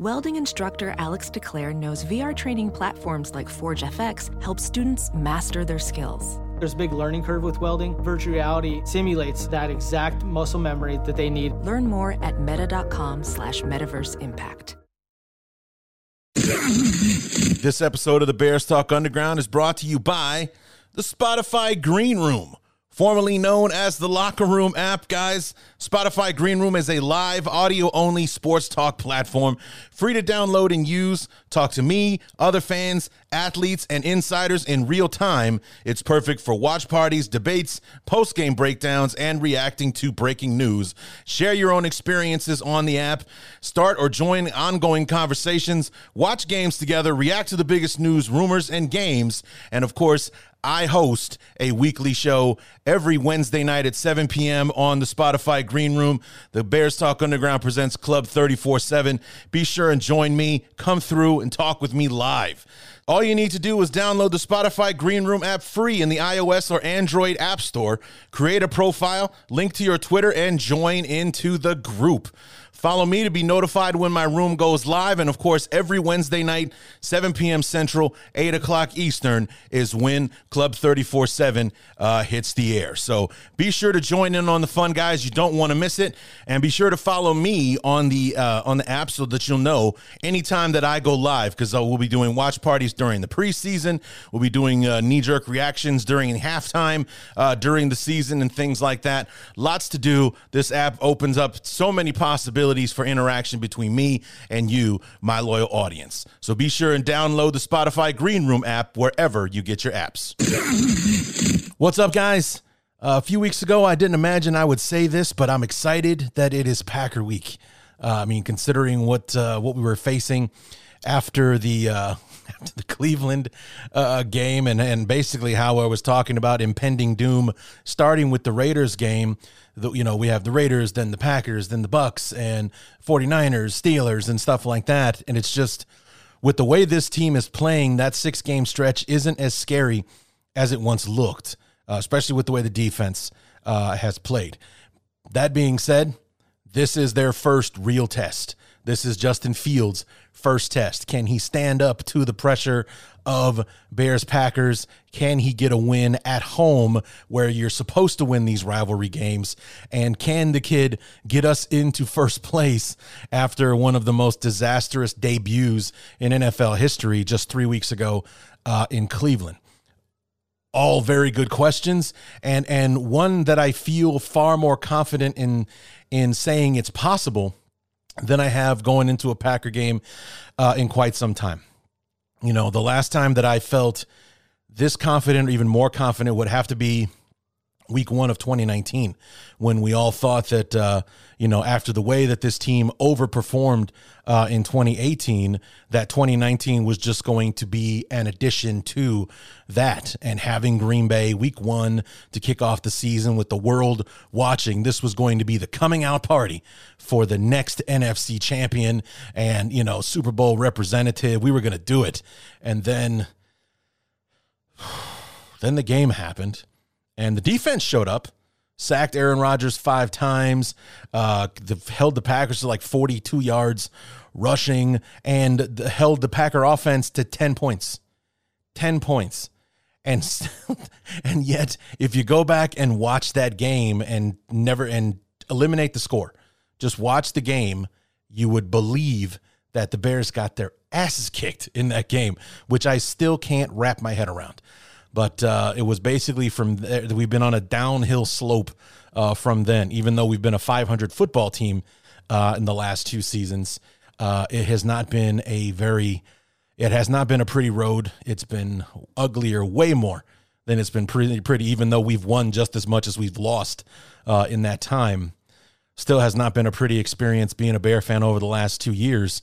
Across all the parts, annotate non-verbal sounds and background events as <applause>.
Welding instructor Alex DeClaire knows VR training platforms like Forge FX help students master their skills. There's a big learning curve with welding. Virtual reality simulates that exact muscle memory that they need. Learn more at meta.com slash metaverse impact. This episode of the Bears Talk Underground is brought to you by the Spotify Green Room formerly known as the Locker Room app, guys. Spotify Green Room is a live audio only sports talk platform, free to download and use. Talk to me, other fans, athletes, and insiders in real time. It's perfect for watch parties, debates, post game breakdowns, and reacting to breaking news. Share your own experiences on the app, start or join ongoing conversations, watch games together, react to the biggest news, rumors, and games, and of course, I host a weekly show every Wednesday night at 7 p.m. on the Spotify Green Room. The Bears Talk Underground presents Club 34 7. Be sure and join me. Come through and talk with me live. All you need to do is download the Spotify Green Room app free in the iOS or Android App Store. Create a profile, link to your Twitter, and join into the group. Follow me to be notified when my room goes live. And of course, every Wednesday night, 7 p.m. Central, 8 o'clock Eastern, is when Club 34 7 uh, hits the air. So be sure to join in on the fun, guys. You don't want to miss it. And be sure to follow me on the uh, on the app so that you'll know anytime that I go live because uh, we'll be doing watch parties during the preseason. We'll be doing uh, knee jerk reactions during halftime uh, during the season and things like that. Lots to do. This app opens up so many possibilities for interaction between me and you, my loyal audience. So be sure and download the Spotify Green Room app wherever you get your apps. <coughs> What's up, guys? Uh, a few weeks ago, I didn't imagine I would say this, but I'm excited that it is Packer Week. Uh, I mean, considering what uh, what we were facing after the uh, after the Cleveland uh, game, and and basically how I was talking about impending doom, starting with the Raiders game. The, you know, we have the Raiders, then the Packers, then the Bucs, and 49ers, Steelers, and stuff like that. And it's just with the way this team is playing, that six game stretch isn't as scary as it once looked, uh, especially with the way the defense uh, has played. That being said, this is their first real test. This is Justin Fields' first test. Can he stand up to the pressure of Bears Packers? Can he get a win at home where you're supposed to win these rivalry games? And can the kid get us into first place after one of the most disastrous debuts in NFL history just three weeks ago uh, in Cleveland? all very good questions and and one that I feel far more confident in in saying it's possible than I have going into a Packer game uh, in quite some time. You know, the last time that I felt this confident or even more confident would have to be week one of 2019 when we all thought that uh, you know after the way that this team overperformed uh, in 2018 that 2019 was just going to be an addition to that. And having green bay week one to kick off the season with the world watching this was going to be the coming out party for the next nfc champion and you know super bowl representative. We were going to do it. And then <sighs> then the game happened and the defense showed up, sacked Aaron Rodgers five times, uh, the, held the Packers to like 42 yards rushing, and the, held the Packer offense to 10 points. 10 points. And <laughs> and yet, if you go back and watch that game and never and eliminate the score, just watch the game, you would believe that the Bears got their asses kicked in that game, which I still can't wrap my head around. But uh, it was basically from there, we've been on a downhill slope uh, from then. Even though we've been a 500 football team uh, in the last two seasons, uh, it has not been a very, it has not been a pretty road. It's been uglier, way more than it's been pretty. Pretty, even though we've won just as much as we've lost uh, in that time, still has not been a pretty experience being a Bear fan over the last two years.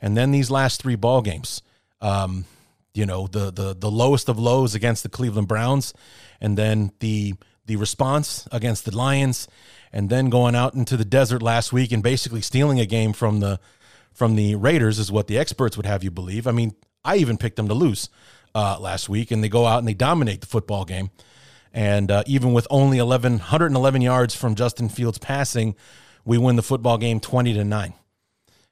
And then these last three ball games. Um, you know the the the lowest of lows against the Cleveland Browns, and then the the response against the Lions, and then going out into the desert last week and basically stealing a game from the from the Raiders is what the experts would have you believe. I mean, I even picked them to lose uh, last week, and they go out and they dominate the football game. And uh, even with only 11, 111 yards from Justin Fields passing, we win the football game 20 to 9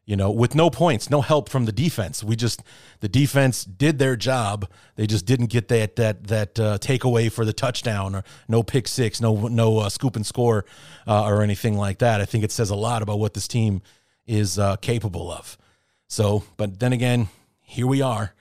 you know, with no points, no help from the defense. We just the defense did their job. They just didn't get that that that uh, takeaway for the touchdown or no pick six, no no uh, scoop and score uh, or anything like that. I think it says a lot about what this team is uh, capable of. So, but then again, here we are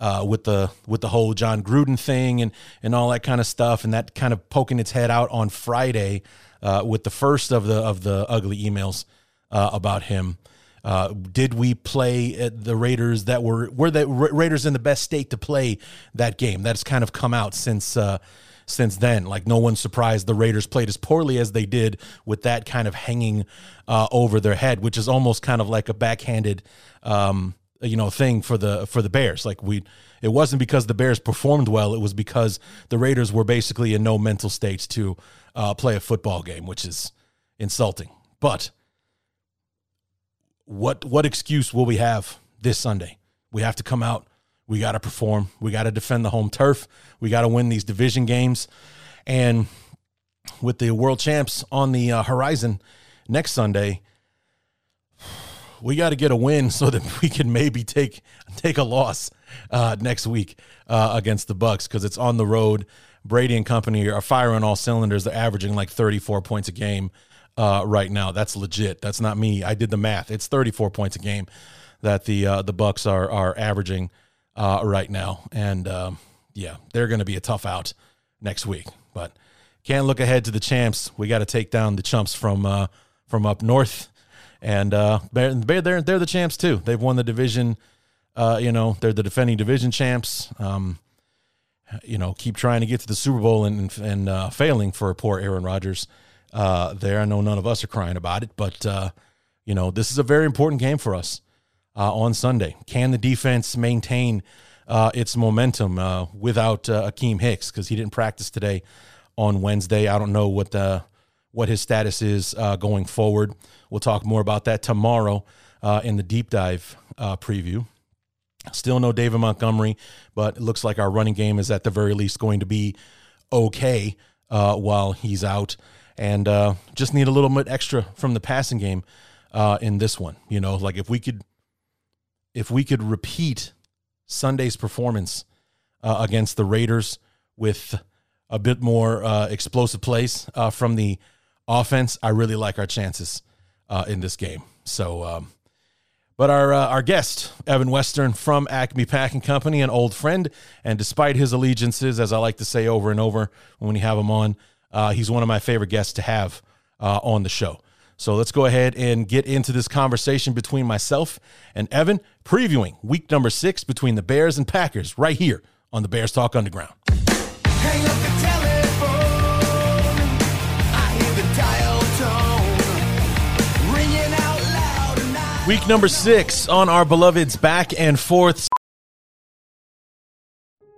uh, with the with the whole Jon Gruden thing and and all that kind of stuff, and that kind of poking its head out on Friday uh, with the first of the of the ugly emails about him. Uh, did we play the Raiders that were were the Raiders in the best state to play that game? That's kind of come out since uh, since then. Like no one's surprised the Raiders played as poorly as they did with that kind of hanging uh, over their head, which is almost kind of like a backhanded, um, you know, thing for the for the Bears. Like we, it wasn't because the Bears performed well; it was because the Raiders were basically in no mental state to uh, play a football game, which is insulting. But what what excuse will we have this Sunday? We have to come out. We got to perform. We got to defend the home turf. We got to win these division games. And with the world champs on the uh, horizon next Sunday, we got to get a win <laughs> so that we can maybe take take a loss uh, next week uh, against the Bucs because it's on the road. Brady and company are firing all cylinders. They're averaging like 34 points a game uh, right now. That's legit. That's not me. I did the math. It's 34 points a game that the uh, the Bucs are are averaging uh, right now, and um, yeah, they're going to be a tough out next week. But can't look ahead to the champs. We got to take down the chumps from uh, from up north, and uh, they're they're they're the champs too. They've won the division. Uh, you know, they're the defending division champs. Um, you know, keep trying to get to the Super Bowl and and uh, failing for poor Aaron Rodgers uh, there. I know none of us are crying about it, but uh, you know this is a very important game for us uh, on Sunday. Can the defense maintain uh, its momentum uh, without uh, Akiem Hicks because he didn't practice today on Wednesday? I don't know what the what his status is going forward. We'll talk more about that tomorrow in the deep dive preview. Still no David Montgomery, but it looks like our running game is at the very least going to be okay while he's out and uh, just need a little bit extra from the passing game uh, in this one. You know, like if we could, if we could repeat Sunday's performance uh, against the Raiders with a bit more uh, explosive plays uh, from the offense, I really like our chances uh, in this game. So. Um, but our our guest, Evan Western from Acme Packing Company, an old friend, and despite his allegiances, as I like to say over and over when we have him on, uh, he's one of my favorite guests to have uh, on the show. So let's go ahead and get into this conversation between myself and Evan, previewing week number six between the Bears and Packers right here on the Bears Talk Underground. Week number six on our beloved's back and forth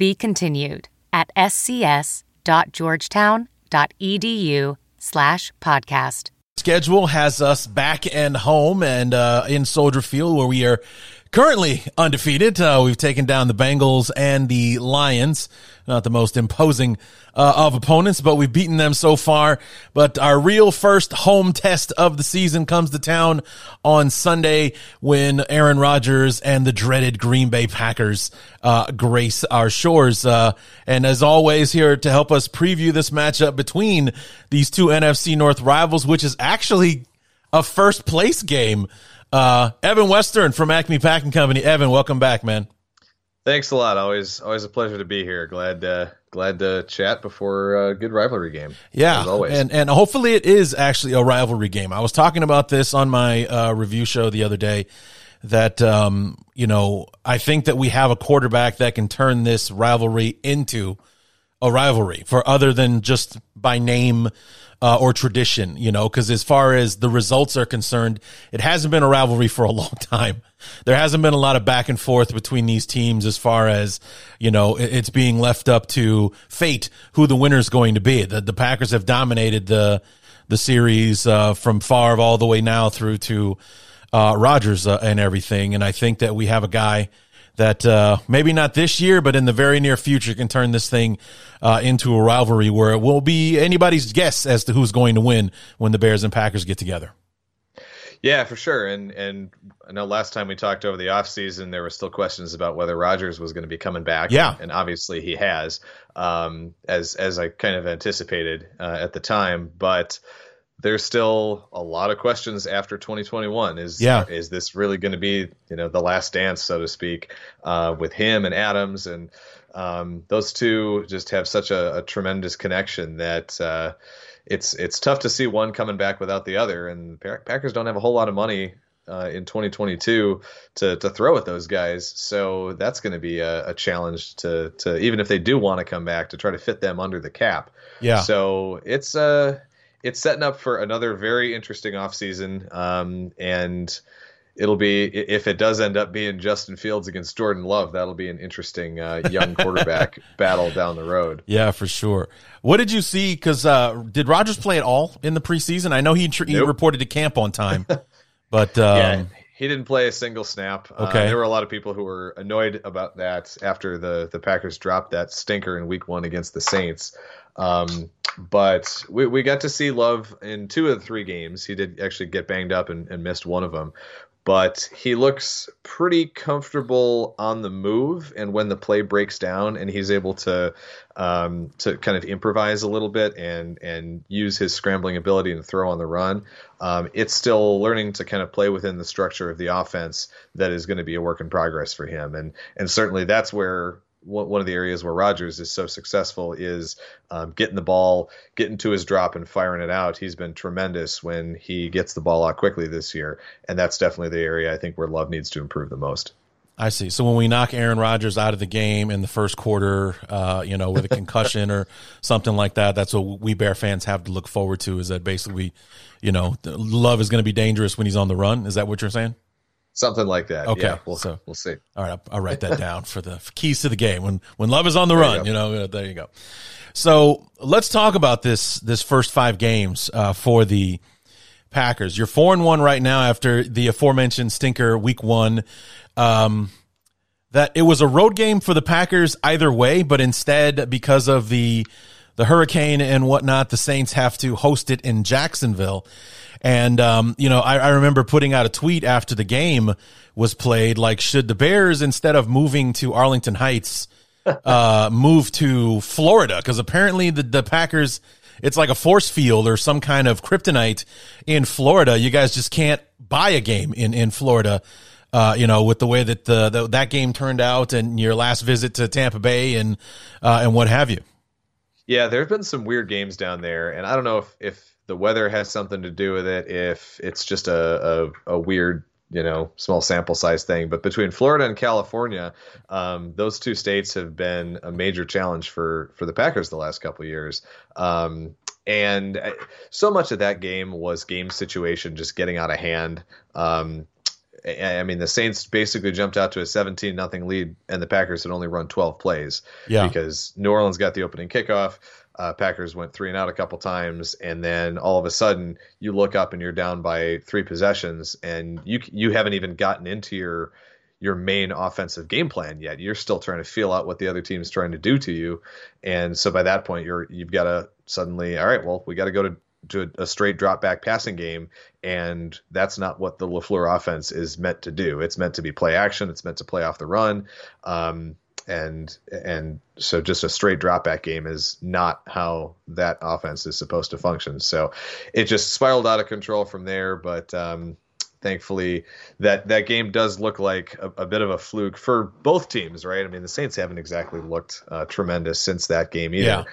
be continued at scs.georgetown.edu slash podcast. Schedule has us back and home and uh, in Soldier Field where we are currently undefeated. Uh, we've taken down the Bengals and the Lions. Not the most imposing uh, of opponents, but we've beaten them so far. But our real first home test of the season comes to town on Sunday when Aaron Rodgers and the dreaded Green Bay Packers uh, grace our shores. Uh, and as always, here to help us preview this matchup between these two NFC North rivals, which is actually a first place game Uh, Evan Western from Acme Packing Company. Evan, welcome back, man. Thanks a lot. Always, always a pleasure to be here. Glad, uh, glad to chat before a good rivalry game. Yeah, always. and and hopefully it is actually a rivalry game. I was talking about this on my uh, review show the other day. That um, you know, I think that we have a quarterback that can turn this rivalry into a rivalry for other than just by name uh, or tradition, you know, because as far as the results are concerned, it hasn't been a rivalry for a <laughs> long time. There hasn't been a lot of back and forth between these teams as far as, you know, it's being left up to fate who the winner is going to be. The, the Packers have dominated the, the series uh, from Favre all the way now through to uh, Rodgers uh, and everything. And I think that we have a guy that uh, maybe not this year, but in the very near future can turn this thing uh, into a rivalry where it will be anybody's guess as to who's going to win when the Bears and Packers get together. Yeah, for sure. And and I know last time we talked over the offseason, there were still questions about whether Rodgers was going to be coming back. Yeah, and obviously he has, um, as as I kind of anticipated uh, at the time. But there's still a lot of questions after 2021. Is yeah. is this really going to be you know the last dance, so to speak, uh, with him and Adams and um, those two just have such a, a tremendous connection that uh, it's it's tough to see one coming back without the other. And Packers don't have a whole lot of money uh, in 2022 to to throw at those guys. So that's going to be a, a, challenge to to even if they do want to come back to try to fit them under the cap. Yeah. So it's uh it's setting up for another very interesting offseason. Um, and it'll be if it does end up being Justin Fields against Jordan Love, that'll be an interesting uh, young quarterback <laughs> battle down the road. Yeah, for sure. What did you see? Because uh, did Rodgers play at all in the preseason? I know he, tr- nope. he reported to camp on time, <laughs> but um, yeah, he didn't play a single snap. Uh, okay, uh, there were a lot of people who were annoyed about that after the the Packers dropped that stinker in Week One against the Saints. Um, but we, we got to see Love in two of the three games. He did actually get banged up and, and missed one of them, but he looks pretty comfortable on the move. And when the play breaks down and he's able to um, to kind of improvise a little bit and and use his scrambling ability and throw on the run, um, it's still learning to kind of play within the structure of the offense that is going to be a work in progress for him. And and certainly that's where one of the areas where Rodgers is so successful is um, getting the ball, getting to his drop, and firing it out. He's been tremendous when he gets the ball out quickly this year, and that's definitely the area I think where Love needs to improve the most. I see. So when we knock Aaron Rodgers out of the game in the first quarter, uh, you know, with a <laughs> concussion or something like that, that's what we Bear fans have to look forward to. Is that basically, you know, Love is going to be dangerous when he's on the run? Is that what you're saying? Something like that. Okay, yeah, we'll, so we'll see. All right, I'll, I'll write that down for the keys to the game. When when love is on the there run, you, you, know, uh, there you go. So let's talk about this this first five games uh, for the Packers. You're four and one right now after the aforementioned stinker week one. Um, that it was a road game for the Packers either way, but instead because of the the hurricane and whatnot, the Saints have to host it in Jacksonville. And, um, you know, I, I remember putting out a tweet after the game was played, like, should the Bears, instead of moving to Arlington Heights, <laughs> uh, move to Florida? Because apparently the, the Packers, it's like a force field or some kind of kryptonite in Florida. You guys just can't buy a game in, in Florida. Uh, you know, with the way that the, the, that game turned out and your last visit to Tampa Bay and uh, and what have you. Yeah, there have been some weird games down there, and I don't know if if the weather has something to do with it, if it's just a, a, a weird you know small sample size thing but between florida and california um, those two states have been a major challenge for for the packers the last couple years um, and so much of that game was game situation just getting out of hand um, I mean, the Saints basically jumped out to a 17 nothing lead, and the Packers had only run 12 plays. Yeah. Because New Orleans got the opening kickoff. Uh, Packers went three and out a couple times, and then all of a sudden you look up and you're down by three possessions, and you you haven't even gotten into your your main offensive game plan yet. You're still trying to feel out what the other team is trying to do to you, and so by that point you're you've got to suddenly all right, well we got to go to to a straight drop back passing game, and that's not what the Lafleur offense is meant to do. It's meant to be play action. It's meant to play off the run. Um, and and so just a straight drop back game is not how that offense is supposed to function. So it just spiraled out of control from there. But um, thankfully, that that game does look like a, a, bit of a fluke for both teams, right? I mean, the Saints haven't exactly looked uh, tremendous since that game either. Yeah.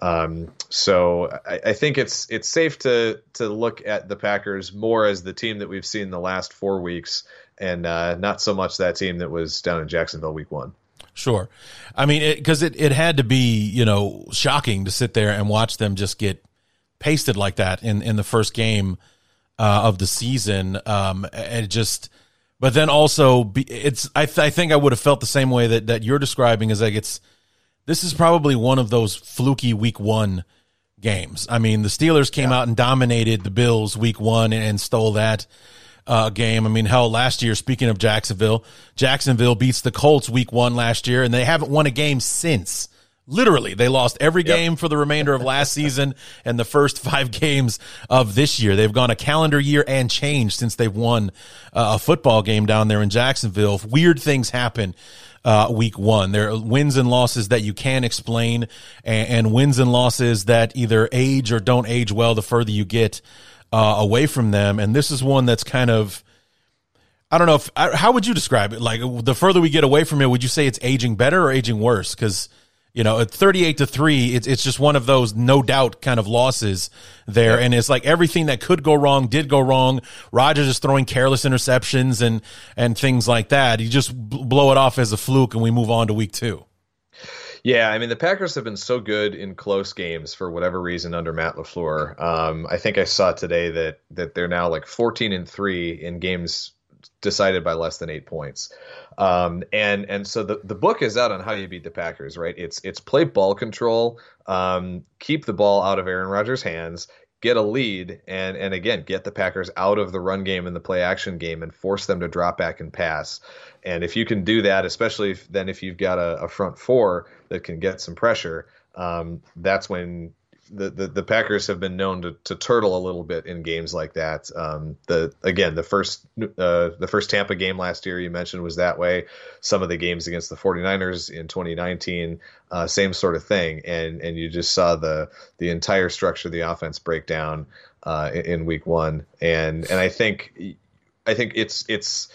Um, so I, I, think it's it's safe to to look at the Packers more as the team that we've seen the last four weeks, and uh, not so much that team that was down in Jacksonville week one. Sure, I mean, because it, it, it had to be you know shocking to sit there and watch them just get pasted like that in in the first game uh, of the season. Um, and just, but then also, be, it's I, th- I think I would have felt the same way that that you're describing. Is like it's this is probably one of those fluky week one games. I mean, the Steelers came yeah. out and dominated the Bills week one and, and stole that uh, game. I mean, hell, last year, speaking of Jacksonville, Jacksonville beats the Colts week one last year, and they haven't won a game since. Literally, they lost every game yep. for the remainder of last season <laughs> and the first five games of this year. They've gone a calendar year and change since they've won uh, a football game down there in Jacksonville. Weird things happen uh, week one. There are wins and losses that you can explain, and, and, wins and losses that either age or don't age well the further you get uh, away from them. And this is one that's kind of. I don't know if how would you describe it? Like the further we get away from it, would you say it's aging better or aging worse? Because you know, at 38 to 3, it's, it's just one of those no doubt kind of losses there. And it's like everything that could go wrong did go wrong. Rodgers is throwing careless interceptions and, and things like that. You just blow it off as a fluke and we move on to week two. Yeah, I mean the Packers have been so good in close games for whatever reason under Matt LaFleur. Um, I think I saw today that that they're now like 14 and three in games decided by less than eight points. Um, and and so the, the book is out on how you beat the Packers, right? It's it's play ball control, um, keep the ball out of Aaron Rodgers' hands, get a lead, and and again get the Packers out of the run game and the play action game, and force them to drop back and pass. And if you can do that, especially if, then if you've got a, a front four that can get some pressure, um, that's when the, the, the Packers have been known to, to turtle a little bit in games like that. Um, the again the first uh, the first Tampa game last year you mentioned was that way. Some of the games against the 49ers in 2019, uh, same sort of thing, and and you just saw the the entire structure of the offense break down uh, in, in week one, and and I think I think it's it's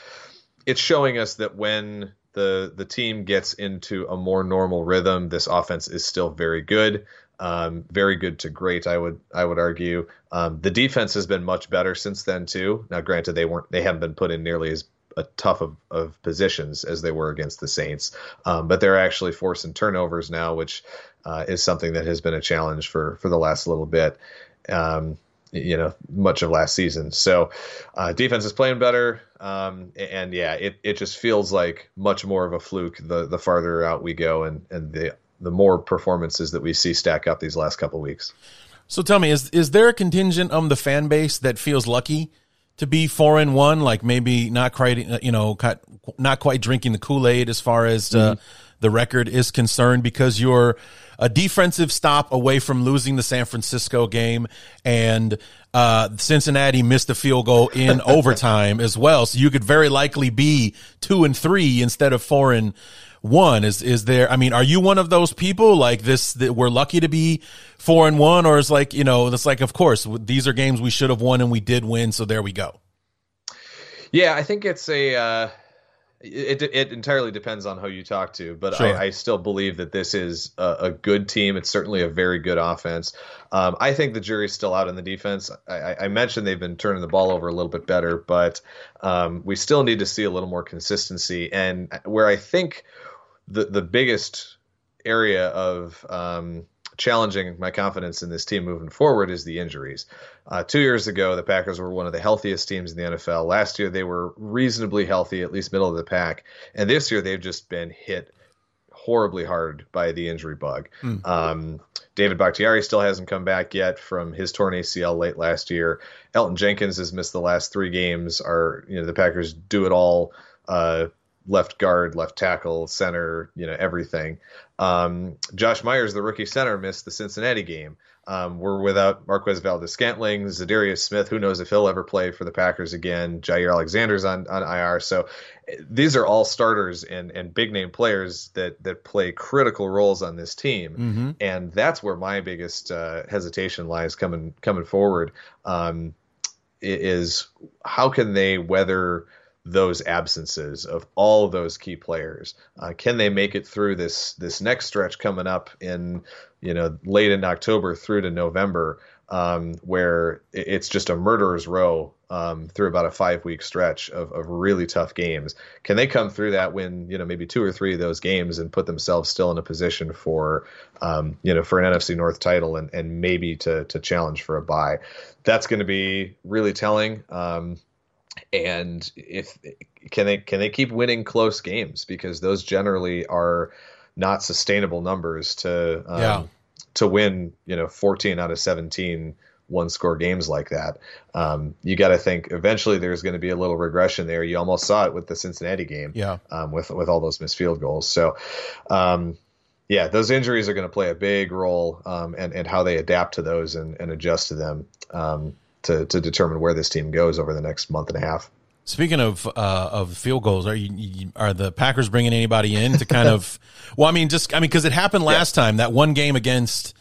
it's showing us that when the the team gets into a more normal rhythm, this offense is still very good um, very good to great. I would I would argue um, the defense has been much better since then too. Now, granted, they weren't they haven't been put in nearly as a tough of, of positions as they were against the Saints, um, but they're actually forcing turnovers now, which uh, is something that has been a challenge for for the last little bit. Um, you know, much of last season. So, uh, defense is playing better, um, and yeah, it, it just feels like much more of a fluke the the farther out we go, and and the the more performances that we see stack up these last couple weeks. So tell me, is is there a contingent of the fan base that feels lucky to be four and one? Like maybe not quite, you know, not quite drinking the Kool Aid as far as uh, mm-hmm. the record is concerned, because you're a defensive stop away from losing the San Francisco game, and uh, Cincinnati missed a field goal in <laughs> overtime as well. So you could very likely be two and three instead of four and one is is there i mean are you one of those people like this that we're lucky to be four and one or is like you know it's like of course these are games we should have won and we did win so there we go yeah i think it's a uh it, it entirely depends on who you talk to, but sure. I, I, still believe that this is a, a, good team. It's certainly a very good offense. Um, I think the jury's still out on the defense. I, I, mentioned they've been turning the ball over a little bit better, but um, we still need to see a little more consistency. And where I think the the biggest area of um, challenging my confidence in this team moving forward is the injuries. Uh, two years ago, the Packers were one of the healthiest teams in the NFL. Last year, they were reasonably healthy, at least middle of the pack, and this year they've just been hit horribly hard by the injury bug. Mm. Um, David Bakhtiari still hasn't come back yet from his torn ACL late last year. Elgton Jenkins has missed the last three games. Are you know the Packers do it all uh, left guard, left tackle, center, you know, everything. Um, Josh Myers, the rookie center, missed the Cincinnati game. Um, we're without Marquez Valdes-Scantling, Za'Darius Smith. Who knows if he'll ever play for the Packers again? Jaire Alexander's on, on IR. So these are all starters and, and big name players that that play critical roles on this team. Mm-hmm. And that's where my biggest uh, hesitation lies coming coming forward. Um, is how can they weather those absences of all those key players? Uh, can they make it through this this next stretch coming up in you know late in October through to November, um, where it's just a murderer's row um, through about a five week stretch of, of really tough games? Can they come through that, win you know maybe two or three of those games, and put themselves still in a position for um, you know for an NFC North title and and maybe to to challenge for a bye? That's going to be really telling. Um, and if can they can they keep winning close games? Because those generally are not sustainable numbers to um, yeah. to win you know 14 out of 17 one score games like that. Um, you got to think eventually there's going to be a little regression there. You almost saw it with the Cincinnati game yeah. um, with with all those missed field goals. So um, yeah those injuries are going to play a big role um, and and how they adapt to those and, and adjust to them. Um, to to determine where this team goes over the next month and a half. Speaking of uh, of field goals, are you, are the Packers bringing anybody in to kind of? <laughs> Well, I mean, just I mean, because it happened last yeah. time that one game against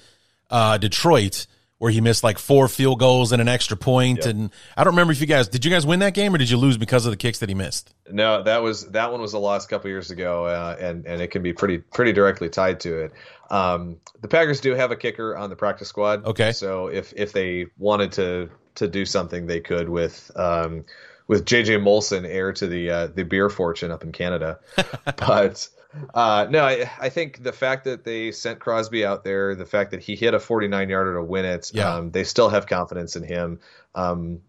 uh, Detroit where he missed like four field goals and an extra point, yep. and I don't remember if you guys did you guys win that game or did you lose because of the kicks that he missed? No, that was that one was a loss a couple years ago, uh, and and it can be pretty pretty directly tied to it. Um, the Packers do have a kicker on the practice squad. Okay, so if if they wanted to to do something they could with um, with JJ Molson, heir to the uh, the beer fortune up in Canada. <laughs> but uh, no, I, I, think the fact that they sent Crosby out there, the fact that he hit a 49 yarder to win it, yeah. um, they still have confidence in him. Um,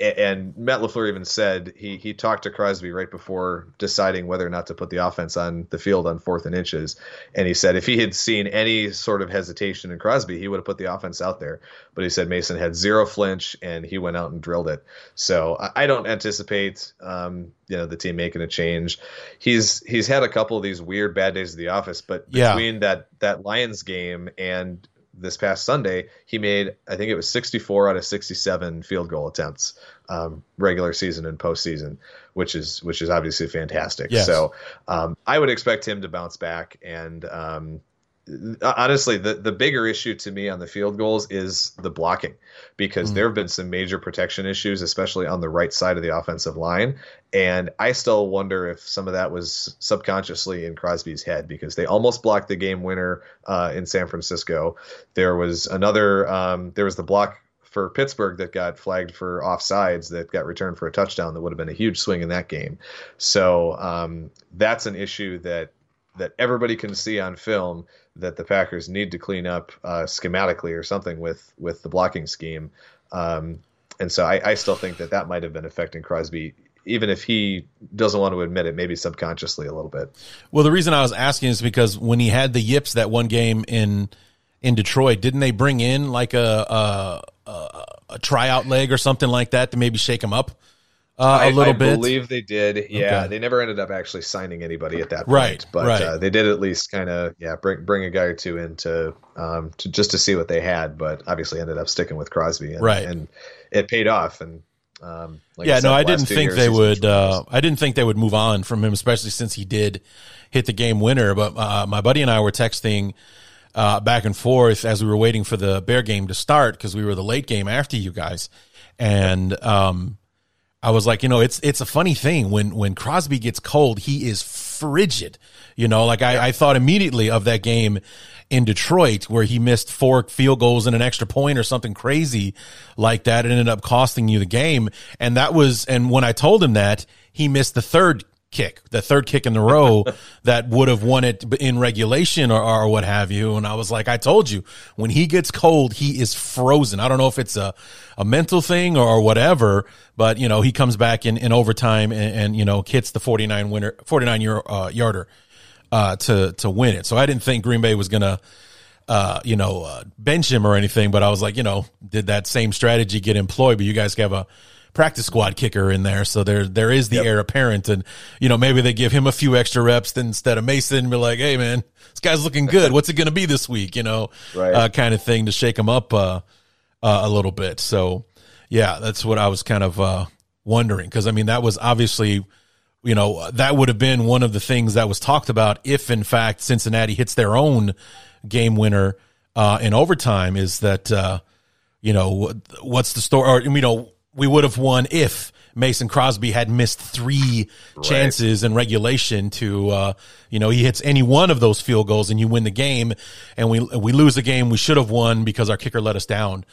and Matt LaFleur even said he he talked to Crosby right before deciding whether or not to put the offense on the field on fourth and inches. And he said if he had seen any sort of hesitation in Crosby, he would have put the offense out there. But he said Mason had zero flinch and he went out and drilled it. So I, I don't anticipate um, you know the team making a change. He's he's had a couple of these weird bad days of the office, but between yeah. that that Lions game and this past Sunday, he made I think it was 64 out of 67 field goal attempts, um, regular season and postseason, which is which is obviously fantastic. Yes. So um, I would expect him to bounce back and um, honestly, the, the bigger issue to me on the field goals is the blocking because mm. there have been some major protection issues, especially on the right side of the offensive line. And I still wonder if some of that was subconsciously in Crosby's head because they almost blocked the game winner uh, in San Francisco. There was another, um, there was the block for Pittsburgh that got flagged for offsides that got returned for a touchdown that would have been a huge swing in that game. So um, that's an issue that that everybody can see on film that the Packers need to clean up uh, schematically or something with with the blocking scheme. Um, and so I, I, still think that that might have been affecting Crosby, even if he doesn't want to admit it, maybe subconsciously a little bit. Well, the reason I was asking is because when he had the yips that one game in in Detroit, didn't they bring in like a a, a, a tryout leg or something like that to maybe shake him up? Uh, a little I bit. I believe they did. Yeah, okay. they never ended up actually signing anybody at that point. Right, but right. Uh, they did at least kind of yeah bring bring a guy or two in to um to just to see what they had. But obviously ended up sticking with Crosby. And, right, and it paid off. And um, like yeah, I said, no, I didn't think they would. Uh, I didn't think they would move on from him, especially since he did hit the game winner. But uh, my buddy and I were texting. Uh, back and forth as we were waiting for the Bear game to start because we were the late game after you guys, and um, I was like, you know, it's it's a funny thing when when Crosby gets cold, he is frigid. You know, like I, I thought immediately of that game in Detroit where he missed four field goals and an extra point or something crazy like that. It ended up costing you the game. And that was and when I told him that, he missed the third kick, the third kick in the row <laughs> that would have won it in regulation or, or what have you. And I was like, I told you, when he gets cold, he is frozen. I don't know if it's a, a mental thing or whatever, but you know, he comes back in, in overtime and, and you know, hits the 49 winner, 49 year, uh, yarder, uh, to, to win it. So I didn't think Green Bay was going to, uh, you know, uh, bench him or anything, but I was like, you know, did that same strategy get employed? But you guys have a, practice squad kicker in there. So there there is the yep. heir apparent, and you know maybe they give him a few extra reps instead of Mason. And be like, hey man, this guy's looking good. What's it going to be this week? You know, right. uh, kind of thing to shake him up uh, uh, a little bit. So yeah, that's what I was kind of uh, wondering because I mean that was obviously. You know, that would have been one of the things that was talked about if, in fact, Cincinnati hits their own game winner uh, in overtime. Is that, uh, you know, what's the story? Or, you know, we would have won if Mason Crosby had missed three right. chances in regulation to, uh, you know, he hits any one of those field goals and you win the game, and we we lose the game we should have won because our kicker let us down,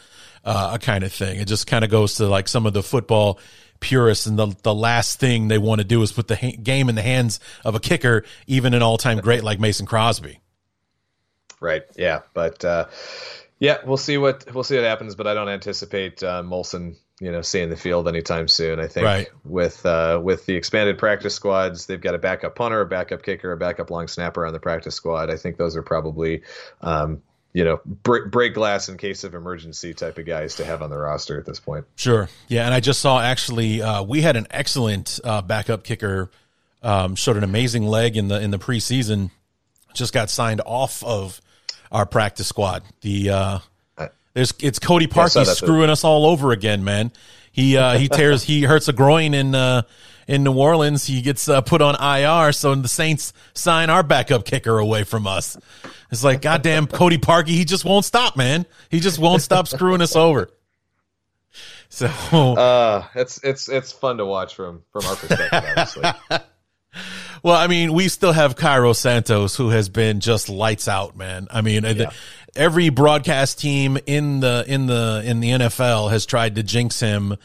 uh, a kind of thing. It just kind of goes to like some of the football purists, and the the last thing they want to do is put the ha- game in the hands of a kicker, even an all time great like Mason Crosby. Right. Yeah. But uh, yeah, we'll see what we'll see what happens. But I don't anticipate uh, Molson you know seeing the field anytime soon. I think right. with uh, with the expanded practice squads, they've got a backup punter, a backup kicker, a backup long snapper on the practice squad. I think those are probably um, you know break, break glass in case of emergency type of guys to have on the roster at this point. Sure, yeah, and I just saw actually uh, we had an excellent uh, backup kicker. Um, showed an amazing leg in the in the preseason. Just got signed off of our practice squad. The uh, there's it's Cody Parkey screwing us all over again, man. He uh, he tears he hurts a groin in uh, in New Orleans. He gets uh, put on IR, so the Saints sign our backup kicker away from us. It's like goddamn Cody Parkey. He just won't stop, man. He just won't stop screwing us over. So uh, it's it's it's fun to watch from from our perspective, obviously. <laughs> Well, I mean, we still have Cairo Santos, who has been just lights out, man. I mean, yeah every broadcast team in the in the in the NFL has tried to jinx him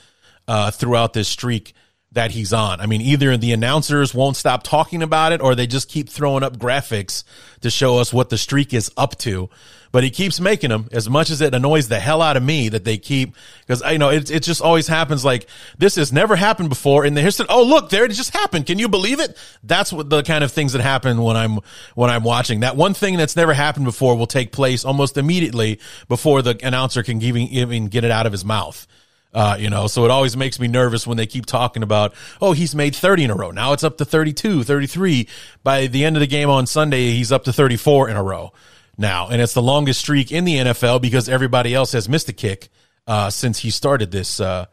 uh, throughout this streak that he's on. I mean, either the announcers won't stop talking about it or they just keep throwing up graphics to show us what the streak is up to. But he keeps making them as much as it annoys the hell out of me that they keep, because you know it, it just always happens like this has never happened before in the history. Oh, look, there it just happened. Can you believe it? That's what the kind of things that happen when I'm, when I'm watching that one thing that's never happened before will take place almost immediately before the announcer can even, even get it out of his mouth. Uh, you know, so it always makes me nervous when they keep talking about, oh, he's made 30 in a row. Now it's up to 32, 33. By the end of the game on Sunday, he's up to 34 in a row now. And it's the longest streak in the NFL because everybody else has missed a kick, uh, since he started this, uh,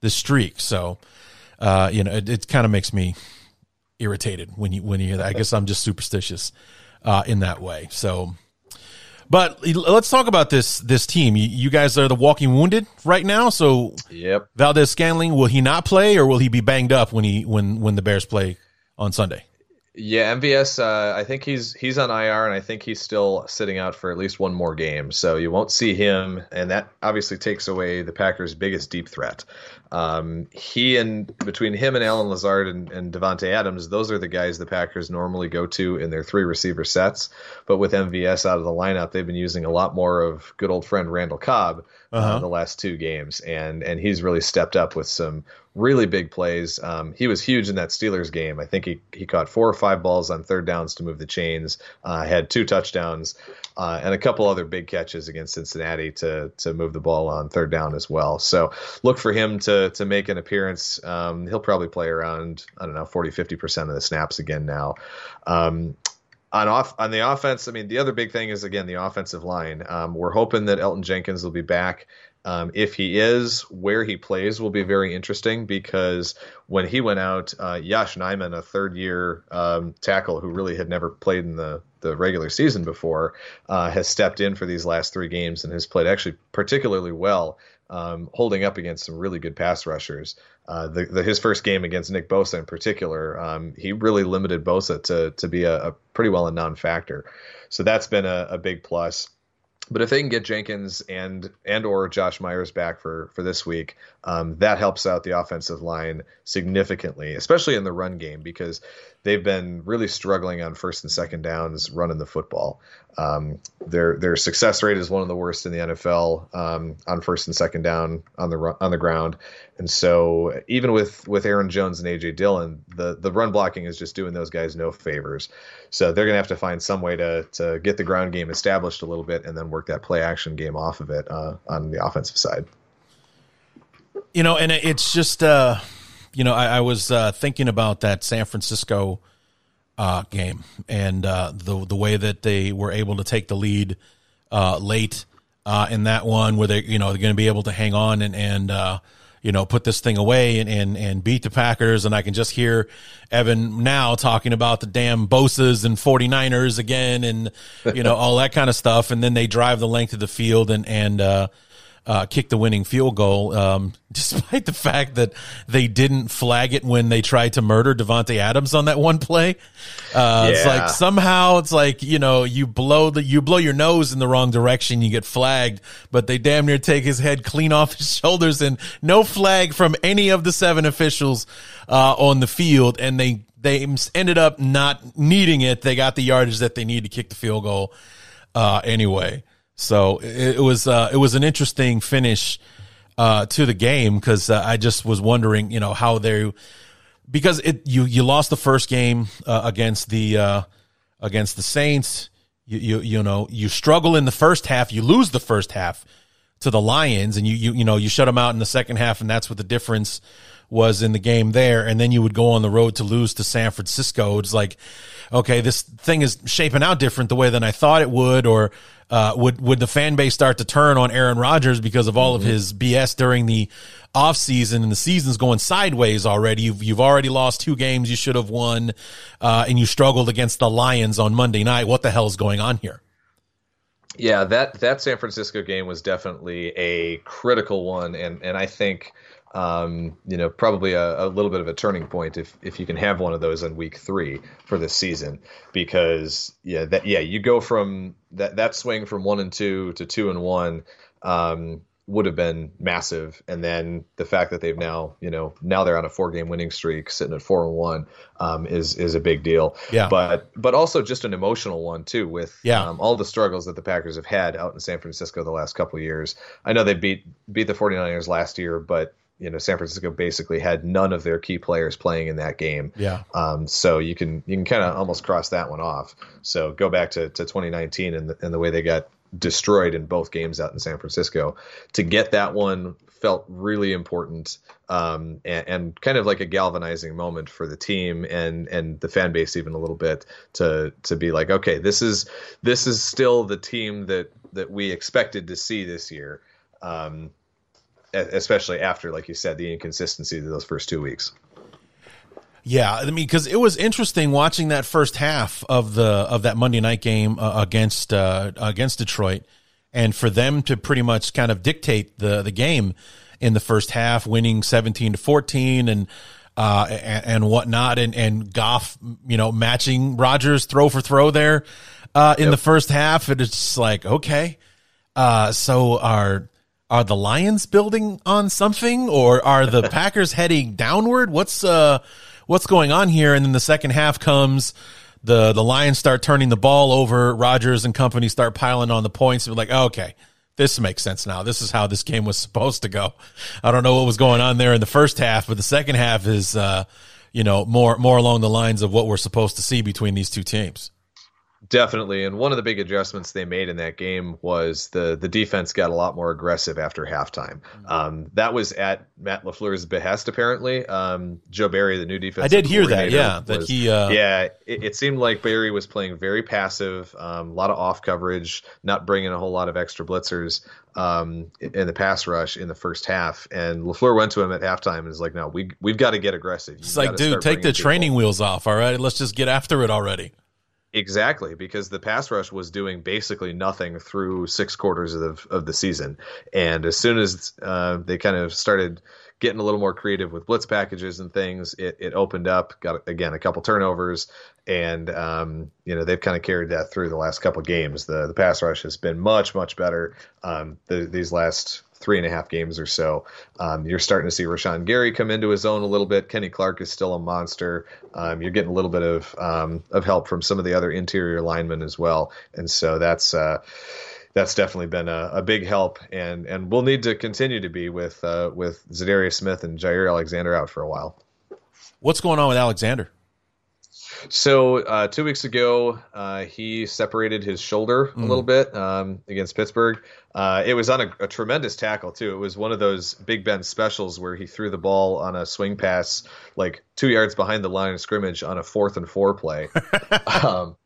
this streak. So, uh, you know, it, it kind of makes me irritated when you, when you hear that. I guess I'm just superstitious, uh, in that way. So, but let's talk about this this team. You, guys are the walking wounded right now. So, yep. Valdes-Scantling will he not play, or will he be banged up when he when when the Bears play on Sunday? Yeah, MVS. Uh, I think he's he's on IR, and I think he's still sitting out for at least one more game. So you won't see him, and that obviously takes away the Packers' biggest deep threat. Um, he and between him and Allen Lazard and, and Davante Adams, those are the guys the Packers normally go to in their three receiver sets. But with MVS out of the lineup, they've been using a lot more of good old friend Randall Cobb uh, uh-huh. uh, the last two games, and and he's really stepped up with some really big plays. Um, he was huge in that Steelers game. I think he, he caught four or five balls on third downs to move the chains, uh, had two touchdowns, uh, and a couple other big catches against Cincinnati to to move the ball on third down as well. So look for him to to make an appearance. Um, he'll probably play around, I don't know, 40, 50% of the snaps again now. Um, on off on the offense, I mean, the other big thing is again the offensive line. Um, we're hoping that Elgton Jenkins will be back. Um, if he is, where he plays will be very interesting because when he went out, uh, Yosh Nijman, a third year um, tackle who really had never played in the, the regular season before, uh, has stepped in for these last three games and has played actually particularly well, um, holding up against some really good pass rushers. Uh, the, the, his first game against Nick Bosa in particular, um, he really limited Bosa to, to be a, a pretty well a non factor. So that's been a, a big plus but if they can get Jenkins and and or Josh Myers back for for this week, um, that helps out the offensive line significantly, especially in the run game because they've been really struggling on first and second downs running the football. Um, their their success rate is one of the worst in the NFL um, on first and second down on the on the ground, and so even with with Aaron Jones and AJ Dillon, the the run blocking is just doing those guys no favors. So they're going to have to find some way to to get the ground game established a little bit, and then work that play action game off of it uh, on the offensive side. You know, and it's just. Uh you know, I, I was uh, thinking about that San Francisco uh, game and uh, the the way that they were able to take the lead uh, late uh, in that one, where they you know they're going to be able to hang on and and uh, you know put this thing away and, and and beat the Packers. And I can just hear Evan now talking about the damn Bosas and 49ers again, and you know all that kind of stuff. And then they drive the length of the field and and uh, kick the winning field goal, um, <laughs> despite the fact that they didn't flag it when they tried to murder Davante Adams on that one play. Uh, It's like somehow it's like you know you blow the you blow your nose in the wrong direction, you get flagged, but they damn near take his head clean off his <laughs> shoulders, and no flag from any of the seven officials uh, on the field, and they they ended up not needing it. They got the yardage that they need to kick the field goal uh, anyway. So it, it was uh, it was an interesting finish uh, to the game because uh, I just was wondering, you know, how they because it you you lost the first game uh, against the uh, against the Saints. You, you you know you struggle in the first half. You lose the first half to the Lions, and you you you know you shut them out in the second half, and that's what the difference was in the game there. And then you would go on the road to lose to San Francisco. It's like, okay, this thing is shaping out different the way than I thought it would, or uh, would would the fan base start to turn on Aaron Rodgers because of all of his BS during the offseason and the season's going sideways already. You've you've already lost two games you should have won, uh, and you struggled against the Lions on Monday night. What the hell is going on here? Yeah, that that San Francisco game was definitely a critical one, and and I think um, you know probably a, a little bit of a turning point if if you can have one of those in week three for this season, because yeah that yeah you go from that that swing from one and two to two and one. Um, would have been massive. And then the fact that they've now, you know, now they're on a four game winning streak, sitting at four and one, um, is is a big deal. Yeah. But but also just an emotional one too, with Yeah. um, all the struggles that the Packers have had out in San Francisco the last couple of years. I know they beat beat the 49ers last year, but you know San Francisco basically had none of their key players playing in that game. Yeah. Um, so you can you can kind of almost cross that one off. So go back to, to 2019 and the, and the way they got destroyed in both games out in San Francisco. To get that one felt really important um, and, and kind of like a galvanizing moment for the team and and the fan base even a little bit to to be like, okay, this is this is still the team that that we expected to see this year. Um, especially after, like you said, the inconsistency of those first two weeks. Yeah, I mean, because it was interesting watching that first half of the of that Monday night game uh, against uh, against Detroit, and for them to pretty much kind of dictate the the game in the first half, winning seventeen to fourteen, and uh, and, and whatnot, and and Goff, you know, matching Rodgers throw for throw there uh, in the first half, it's like okay, uh, so are are the Lions building on something, or are the <laughs> Packers heading downward? What's uh what's going on here? And then the second half comes. The the Lions start turning the ball over. Rodgers and company start piling on the points. We're like, okay, this makes sense now. This is how this game was supposed to go. I don't know what was going on there in the first half, but the second half is uh, you know, more more along the lines of what we're supposed to see between these two teams. Definitely, and one of the big adjustments they made in that game was the the defense got a lot more aggressive after halftime. Mm-hmm. Um, that was at Matt LaFleur's behest, apparently. Um, Joe Barry, the new defense, I did hear that, yeah, that he, uh, yeah, it, it seemed like Barry was playing very passive, um, a lot of off coverage, not bringing a whole lot of extra blitzers um, in the pass rush in the first half. And LaFleur went to him at halftime and was like, "No, we we've got to get aggressive. It's You like, dude, take the people." training wheels off. All right, let's just get after it already. Exactly, because the pass rush was doing basically nothing through six quarters of the, of the season, and as soon as uh, they kind of started getting a little more creative with blitz packages and things, it, it opened up. Got again a couple turnovers, and um, you know they've kind of carried that through the last couple games. The the pass rush has been much much better um, the, these last three and a half games or so. Um, you're starting to see Rashan Gary come into his own a little bit. Kenny Clark is still a monster. Um, you're getting a little bit of um, of help from some of the other interior linemen as well, and so that's uh, that's definitely been a, a big help, and and we'll need to continue to be with uh, with Za'Darius Smith and Jaire Alexander out for a while. What's going on with Alexander? So uh, two weeks ago, uh, he separated his shoulder a little bit um, against Pittsburgh. Uh, it was on a, a tremendous tackle too. It was one of those Big Ben specials where he threw the ball on a swing pass like two yards behind the line of scrimmage on a fourth and four play. <laughs> um,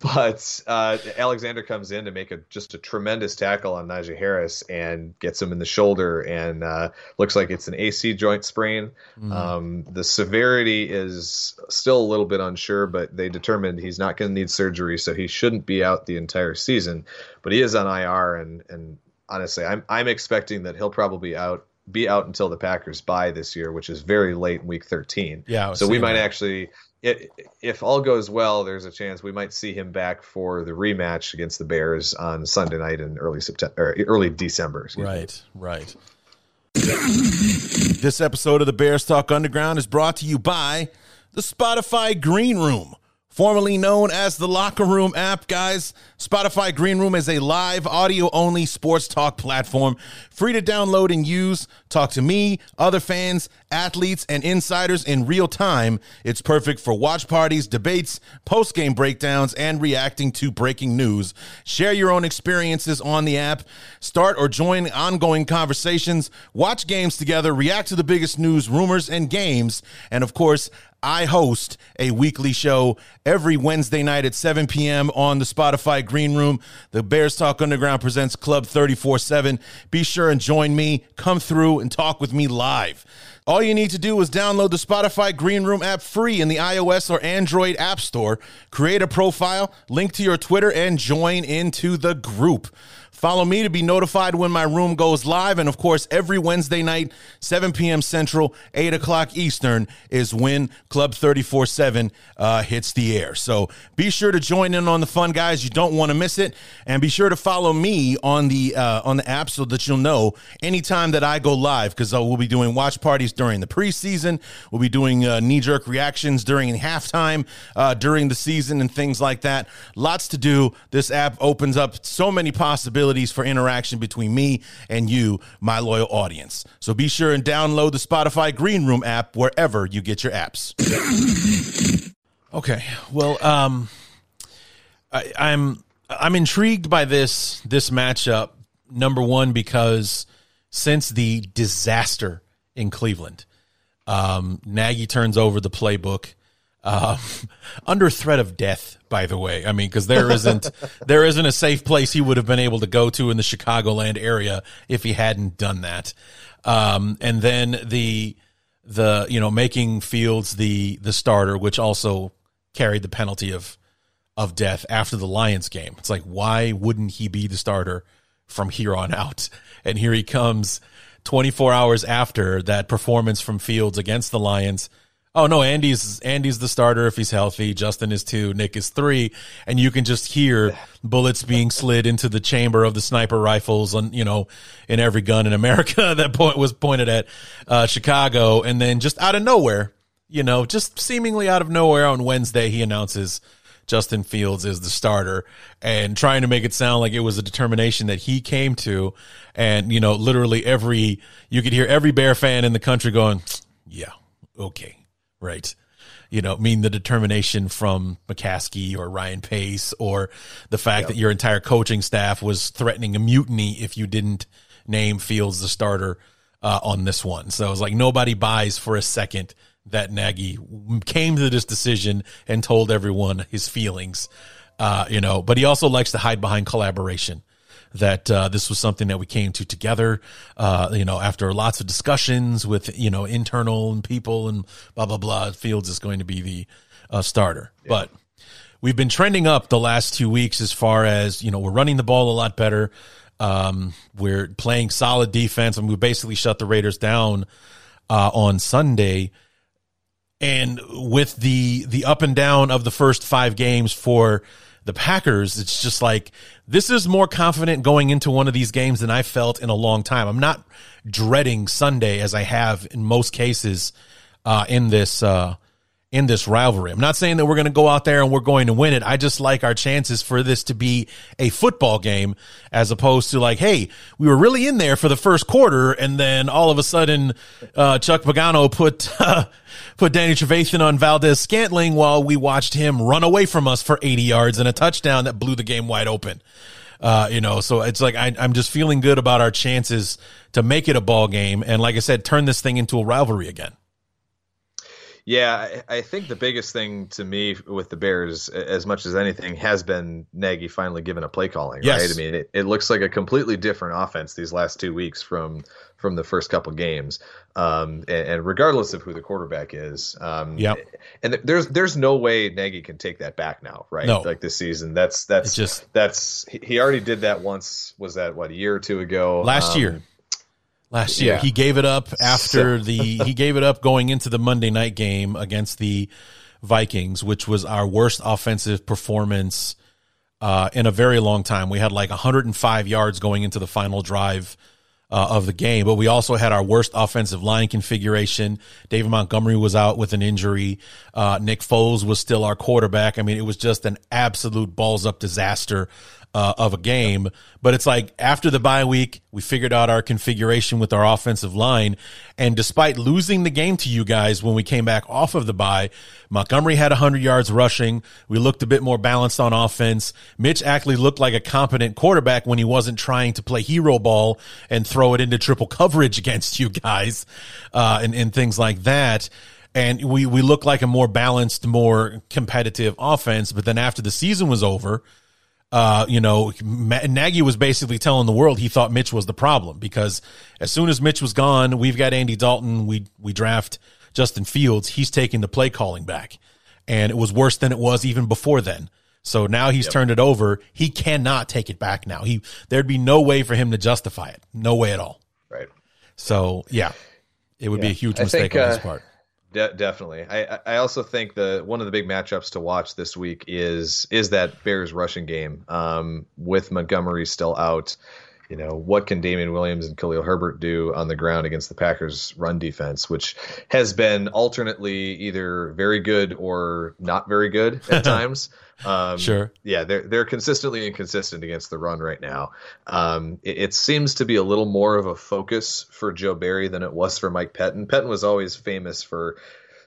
but uh, Alexander comes in to make a just a tremendous tackle on Najee Harris and gets him in the shoulder and uh, looks like it's an AC joint sprain. Um, the severity is still a little bit unsure, but they determined he's not going to need surgery, so he shouldn't be out the entire season. But he is on IR, and and honestly, I'm I'm expecting that he'll probably out be out until the Packers bye this year, which is very late in Week 13. Yeah, so we might that. actually, it, if all goes well, there's a chance we might see him back for the rematch against the Bears on Sunday night in early September, early December. Right, me. right. this episode of the Bears Talk Underground is brought to you by the Spotify Green Room formerly known as the Locker Room app, guys. Spotify Green Room is a live audio only sports talk platform, free to download and use. Talk to me, other fans, athletes, and insiders in real time. It's perfect for watch parties, debates, post game breakdowns, and reacting to breaking news. Share your own experiences on the app, start or join ongoing conversations, watch games together, react to the biggest news, rumors, and games, and of course, I host a weekly show every Wednesday night at 7 p.m. on the Spotify Green Room. The Bears Talk Underground presents Club 34 7. Be sure and join me. Come through and talk with me live. All you need to do is download the Spotify Green Room app free in the iOS or Android App Store, create a profile, link to your Twitter, and join into the group. Follow me to be notified when my room goes live. And of course, every Wednesday night, 7 p.m. Central, 8 o'clock Eastern, is when Club 34 7 uh, hits the air. So be sure to join in on the fun, guys. You don't want to miss it. And be sure to follow me on the uh, on the app so that you'll know anytime that I go live because uh, we'll be doing watch parties during the preseason. We'll be doing uh, knee jerk reactions during halftime uh, during the season and things like that. Lots to do. This app opens up so many possibilities possibilities for interaction between me and you, my loyal audience. So be sure and download the Spotify Green Room app wherever you get your apps. <coughs> okay. Well, um, I, I'm I'm intrigued by this this matchup. Number one, because since the disaster in Cleveland, um, Nagy turns over the playbook uh, under threat of death. By the way, I mean because there isn't <laughs> there isn't a safe place he would have been able to go to in the Chicagoland area if he hadn't done that. Um, and then the the you know making Fields the the starter, which also carried the penalty of of death after the Lions game. It's like why wouldn't he be the starter from here on out? <laughs> And here he comes 24 hours after that performance from Fields against the Lions Oh no, Andy's Andy's the starter if he's healthy. Justin is two, Nick is three, and you can just hear bullets being slid into the chamber of the sniper rifles on you know in every gun in America <laughs> that point was pointed at uh, Chicago, and then just out of nowhere, you know, just seemingly out of nowhere on Wednesday, he announces Justin Fields is the starter, and trying to make it sound like it was a determination that he came to, and you know, literally every you could hear every Bear fan in the country going, yeah, okay right? You know, mean the determination from McCaskey or Ryan Pace or the fact yep. that your entire coaching staff was threatening a mutiny if you didn't name Fields the starter uh, on this one. So it was like nobody buys for a second that Nagy came to this decision and told everyone his feelings. Uh, you know, but he also likes to hide behind collaboration that uh, this was something that we came to together, uh, you know, after lots of discussions with, you know, internal and people and blah, blah, blah. Fields is going to be the uh, starter. Yeah. But we've been trending up the last two weeks as far as, you know, we're running the ball a lot better. Um, we're playing solid defense and we basically shut the Raiders down uh, on Sunday. And with the the up and down of the first five games for the Packers, it's just like this is more confident going into one of these games than I felt in a long time. I'm not dreading Sunday as I have in most cases uh, in this uh, in this rivalry. I'm not saying that we're going to go out there and we're going to win it. I just like our chances for this to be a football game as opposed to like, hey, we were really in there for the first quarter and then all of a sudden uh, Chuck Pagano put uh, <laughs> put Danny Trevathan on Valdes-Scantling while we watched him run away from us for 80 yards and a touchdown that blew the game wide open. Uh, you know, so it's like I, I'm just feeling good about our chances to make it a ball game and, like I said, turn this thing into a rivalry again. Yeah, I, I think the biggest thing to me with the Bears, as much as anything, has been Nagy finally given a play calling. Yes. Right? I mean, it, it looks like a completely different offense these last two weeks from from the first couple games. Um, and, and regardless of who the quarterback is, um, Yep. And th- there's there's no way Nagy can take that back now, right? No. Like this season, that's that's It's just- that's he- he already did that once. Was that what a year or two ago? Last Um, year. Last year, yeah. he gave it up after So- the he gave it up going into the Monday night game against the Vikings, which was our worst offensive performance uh, in a very long time. We had like 105 yards going into the final drive uh, of the game, but we also had our worst offensive line configuration. David Montgomery was out with an injury. Uh, Nick Foles was still our quarterback. I mean, it was just an absolute balls up disaster uh, of a game. But it's like after the bye week, we figured out our configuration with our offensive line. And despite losing the game to you guys when we came back off of the bye, Montgomery had 100 yards rushing. We looked a bit more balanced on offense. Mitch actually looked like a competent quarterback when he wasn't trying to play hero ball and throw it into triple coverage <laughs> against you guys uh, and, and things like that and we we look like a more balanced, more competitive offense. But then after the season was over, uh, you know, Nagy was basically telling the world he thought Mitch was the problem because as soon as Mitch was gone, we've got Andy Dalton. We we draft Justin Fields. He's taking the play calling back, and it was worse than it was even before then. So now he's turned it over. He cannot take it back now. He there'd be no way for him to justify it. No way at all. right. So yeah, it would be a huge I mistake think, on his uh, part. De- definitely. I I- also think the one of the big matchups to watch this week is is that Bears rushing game. Um, with Montgomery still out, you know what can Damien Williams and Khalil Herbert do on the ground against the Packers' run defense, which has been alternately either very good or not very good at <laughs> times. Um, Sure. yeah, they're they're consistently inconsistent against the run right now. Um, it, it seems to be a little more of a focus for Joe Barry than it was for Mike Pettine. Pettine was always famous for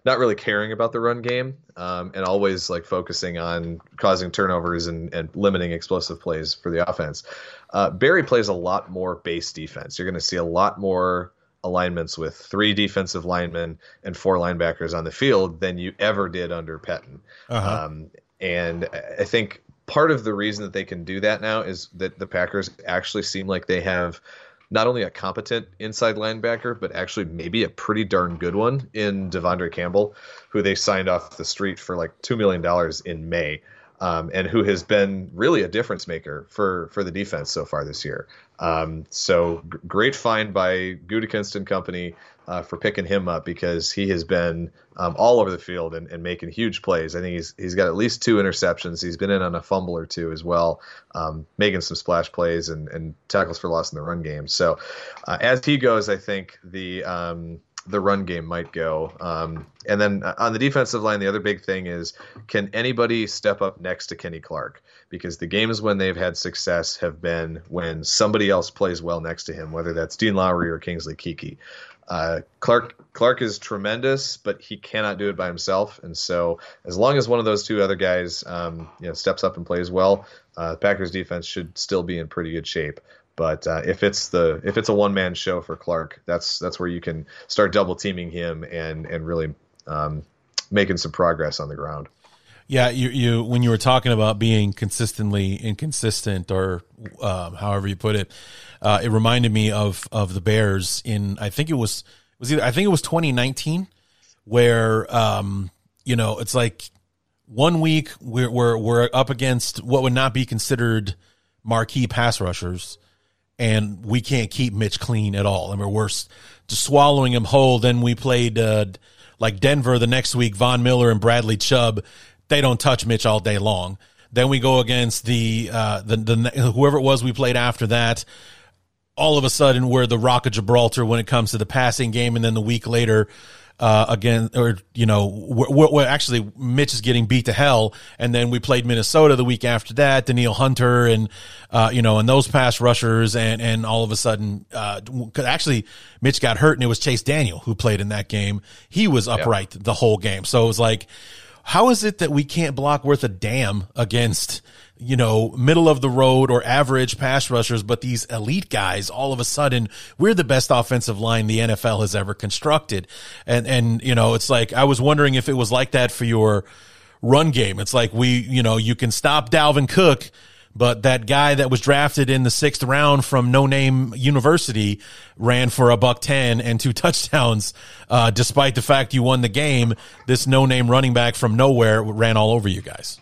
not really caring about the run game um, and always like focusing on causing turnovers and, and limiting explosive plays for the offense. Uh, Barry plays a lot more base defense. You're going to see a lot more alignments with three defensive linemen and four linebackers on the field than you ever did under Pettine. Uh-huh. Um, and I think part of the reason that they can do that now is that the Packers actually seem like they have not only a competent inside linebacker, but actually maybe a pretty darn good one in De'Vondre Campbell, who they signed off the street for like $2 million in May. Um, and who has been really a difference maker for for the defense so far this year. Um, so g- great find by Gutekunst and company uh, for picking him up because he has been um, all over the field and, and making huge plays. I think he's he's got at least two interceptions. He's been in on a fumble or two as well, um, making some splash plays and, and tackles for loss in the run game. So uh, as he goes, I think the um, the run game might go. Um, and then on the defensive line, the other big thing is can anybody step up next to Kenny Clark? Because the games when they've had success have been when somebody else plays well next to him, whether that's Dean Lowry or Kingsley Keke. Uh, Clark Clark is tremendous, but he cannot do it by himself. And so, as long as one of those two other guys, um, you know, steps up and plays well, uh, Packers defense should still be in pretty good shape. But uh, if it's the if it's a one man show for Clark, that's that's where you can start double teaming him and and really um, making some progress on the ground. Yeah, you you when you were talking about being consistently inconsistent, or um, however you put it, uh, it reminded me of of the Bears in I think it was was either I think it was 2019, where um, you know it's like one week we're we're we're up against what would not be considered marquee pass rushers, and we can't keep Mitch clean at all, and we're worse just swallowing him whole. Then we played uh, like Denver the next week, Von Miller and Bradley Chubb. They don't touch Mitch all day long. Then we go against the uh, the, the whoever it was we played after that. All of a sudden, we're the Rock of Gibraltar when it comes to the passing game, and then the week later, uh, again, or you know, we're, we're, actually Mitch is getting beat to hell, and then we played Minnesota the week after that, Danielle Hunter, and uh, you know, and those pass rushers, and and all of a sudden, uh, actually, Mitch got hurt, and it was Chase Daniel who played in that game. He was upright the whole game, so it was like how is it that we can't block worth a damn against you know, middle of the road or average pass rushers, but these elite guys, all of a sudden, we're the best offensive line the NFL has ever constructed. And, and, you know, it's like, I was wondering if it was like that for your run game. It's like we, you know, you can stop Dalvin Cook, but that guy that was drafted in the sixth round from no name university ran for a buck 10 and two <laughs> touchdowns. Uh, despite the fact you won the game, this no name running back from nowhere ran all over you guys.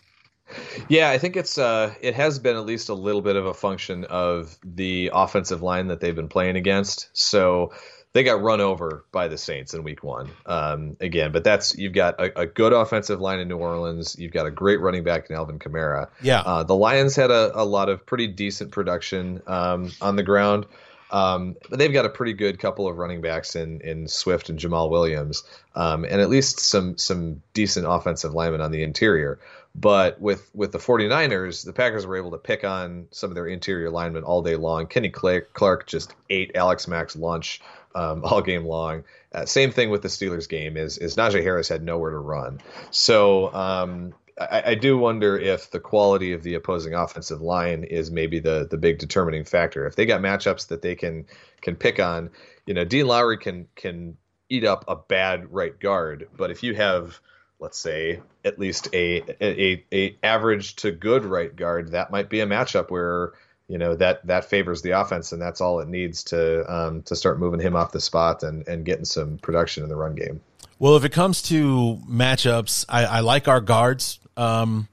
Yeah, I think it's uh, it has been at least a little bit of a function of the offensive line that they've been playing against. So they got run over by the Saints in Week One um, again. But that's you've got a, a, good offensive line in New Orleans. You've got a great running back in Alvin Kamara. Yeah, uh, the Lions had a, a, lot of pretty decent production um, on the ground. Um, but they've got a pretty good couple of running backs in in Swift and Jamaal Williams, um, and at least some some decent offensive linemen on the interior. But with with the 49ers, the Packers were able to pick on some of their interior linemen all day long. Kenny Clark just ate Alex Mack's lunch um, <laughs> all game long. Uh, same thing with the Steelers game is is Najee Harris had nowhere to run. So um, I, I, do wonder if the quality of the opposing offensive line is maybe the the big determining factor. If they got matchups that they can can pick on, you know, Dean Lowry can can eat up a bad right guard, but if you have let's say at least a, a a average to good right guard, that might be a matchup where you know that that favors the offense, and that's all it needs to um, to start moving him off the spot and and getting some production in the run game. Well, if it comes to matchups, I, I like our guards um,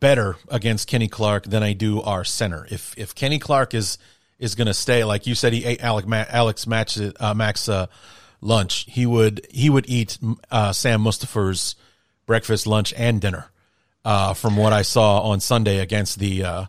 better against Kenny Clark than I do our center. If if Kenny Clark is is going to stay, like you said, he ate Alec, Alex Match, uh, Max uh, lunch, he would he would eat uh, Sam Mustipher's breakfast, lunch, and dinner. Uh, from what I saw on Sunday against the uh,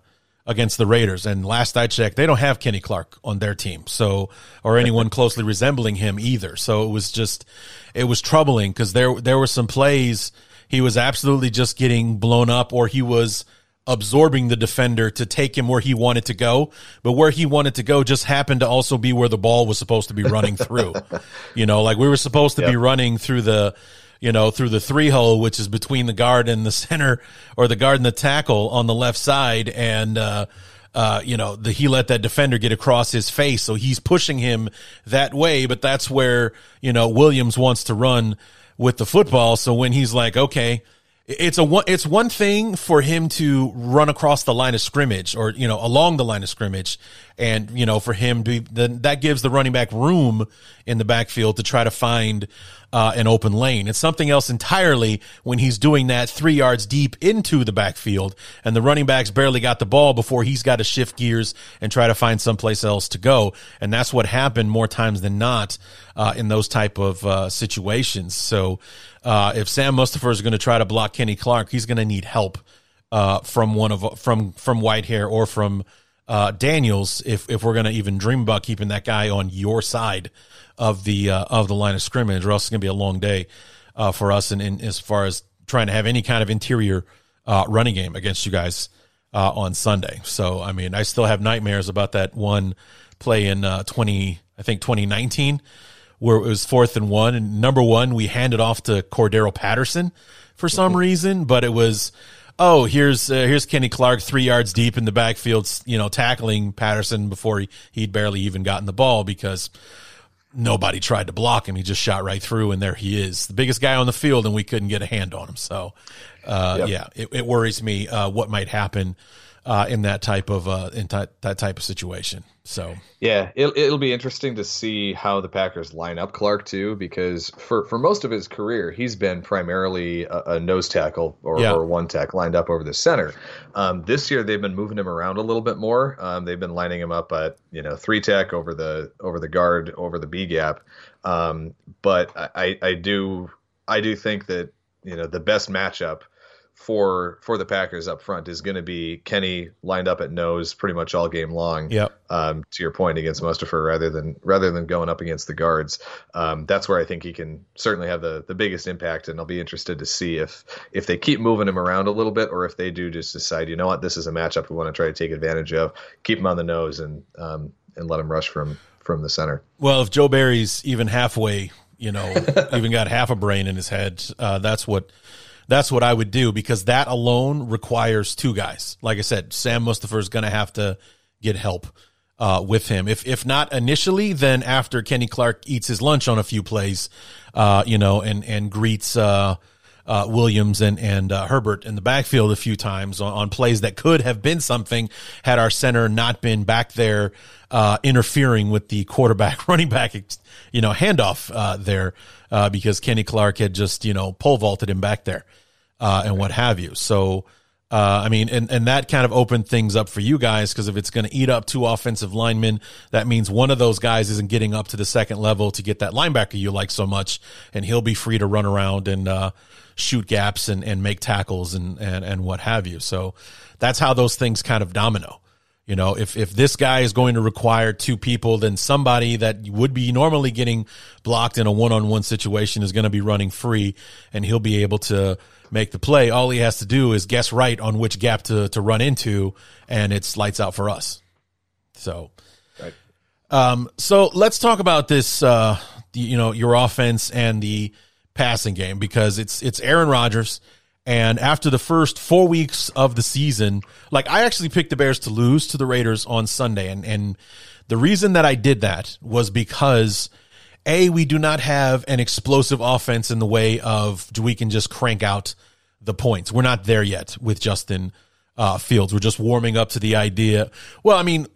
against the Raiders, and last I checked, they don't have Kenny Clark on their team, so or anyone <laughs> closely resembling him either. So it was just it was troubling because there there were some plays he was absolutely just getting blown up, or he was absorbing the defender to take him where he wanted to go, but where he wanted to go just happened to also be where the ball was supposed to be running through. <laughs> you know, like we were supposed to yep. be running through the, you know, through the three hole, which is between the guard and the <laughs> center or the guard and the tackle on the left side. And, uh, uh, you know, the, he let that defender get across his face. So he's pushing him that way, but that's where, you know, Williams wants to run with the football. So when he's like, okay, it's a one, it's one thing for him to run across the line of scrimmage or, you know, along the line of scrimmage. And, you know, for him to, then that gives the running back room in the backfield to try to find, uh, an open lane. It's something else entirely when he's doing that three yards deep into the backfield and the running backs barely got the ball before he's got to shift gears and try to find someplace else to go. And that's what happened more times than not, uh, in those type of, uh, situations. So, uh, if Sam Mustipher is going to try to block Kenny Clark, he's going to need help, uh, from one of, from, from Whitehair or from, uh, Daniels, if if we're going to even dream about keeping that guy on your side of the uh, of the line of scrimmage, or else it's going to be a long day uh, for us. And, and, as far as trying to have any kind of interior uh, running game against you guys uh, on Sunday, so I mean, I still have nightmares about that one play in uh, twenty, I think twenty nineteen, where it was fourth and one, and number one we handed off to Cordarrelle Patterson for some reason, but it was oh, here's uh, here's Kenny Clark three yards deep in the backfield, you know, tackling Patterson before he, he'd barely even gotten the ball because nobody tried to block him. He just shot right through, and there he is, the biggest guy on the field, and we couldn't get a hand on him. So, uh, yep. yeah, it, it, worries me uh, what might happen uh, in that type of uh, in t- that type of situation. So yeah, it, it'll be interesting to see how the Packers line up Clark too, because for for most of his career, he's been primarily a, a nose tackle or, yeah. or, one tech lined up over the center. Um, this year, they've been moving him around a little bit more. Um, they've been lining him up at you know three tech over the over the guard over the B gap. Um, but I, I do I do think that you know the best matchup for for the Packers up front is going to be Kenny lined up at nose pretty much all game long. Yep. Um, to your point against Mustafa, rather than rather than going up against the guards, um, that's where I think he can certainly have the the biggest impact. And I'll be interested to see if if they keep moving him around a little bit or if they do just decide, you know what, this is a matchup we want to try to take advantage of, keep him on the nose and um, and let him rush from from the center. Well, if Joe Barry's even halfway, you know, <laughs> even got half a brain in his head, uh, that's what that's what I would do because that alone requires two guys. Like I said, Sam Mustipher is going to have to get help uh, with him. If if not initially, then after Kenny Clark eats his lunch on a few plays, uh, you know, and and greets uh, uh Williams and and uh, Herbert in the backfield a few times on, on, plays that could have been something had our center not been back there uh, interfering with the quarterback <laughs> running back, you know, handoff there because Kenny Clark had just you know pole vaulted him back there and what have you. So. Uh, I mean, and, and that kind of opened things up for you guys because if it's going to eat up two offensive linemen, that means one of those guys isn't getting up to the second level to get that linebacker you like so much, and he'll be free to run around and uh, shoot gaps and, and make tackles and, and, and what have you. So that's how those things kind of domino. You know, if, if this guy is going to require two people, then somebody that would be normally getting blocked in a one on one situation is going to be running free and he'll be able to make the play. All he has to do is guess right on which gap to, to run into, and it's lights out for us. So, right. um, so let's talk about this. Uh, you know, your offense and the passing game because it's it's Aaron Rodgers. And after the first four weeks of the season, like I actually picked the Bears to lose to the Raiders on Sunday. And, and the reason that I did that was because a, we do not have an explosive offense in the way of we can just crank out the points. We're not there yet with Justin uh, Fields. We're just warming up to the idea. Well, I mean,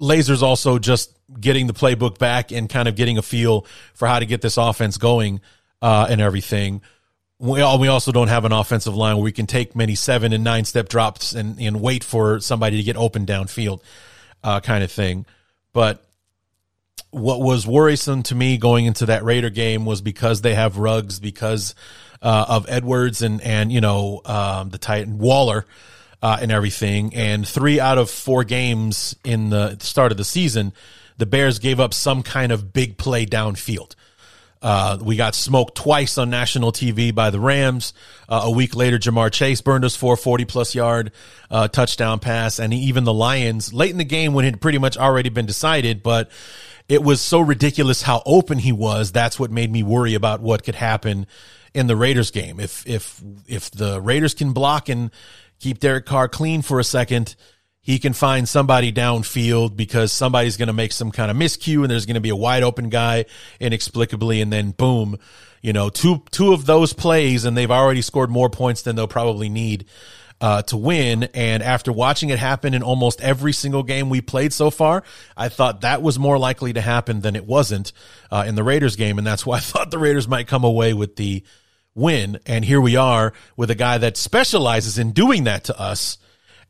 Lazor's also just getting the playbook back and kind of getting a feel for how to get this offense going uh, and everything. We, all, we also don't have an offensive line where we can take many seven and nine step drops and, and wait for somebody to get open downfield, uh, kind of thing. But what was worrisome to me going into that Raider game was because they have Ruggs because uh, of Edwards and and you know um, the Titan Waller uh, and everything. And three out of four games in the start of the season, the Bears gave up some kind of big play downfield. Uh, we got smoked twice on national TV by the Rams. Uh, a week later, Ja'Marr Chase burned us for a 40 plus yard uh, touchdown pass. And even the Lions, late in the game when it had pretty much already been decided, but it was so ridiculous how open he was. That's what made me worry about what could happen in the Raiders game. If if if the Raiders can block and keep Derek Carr clean for a second, he can find somebody downfield because somebody's going to make some kind of miscue and there's going to be a wide open guy inexplicably and then boom, you know, two two of those plays and they've already scored more points than they'll probably need uh, to win. And after watching it happen in almost every single game we played so far, I thought that was more likely to happen than it wasn't uh, in the Raiders game. And that's why I <laughs> thought the Raiders might come away with the win. And here we are with a guy that specializes in doing that to us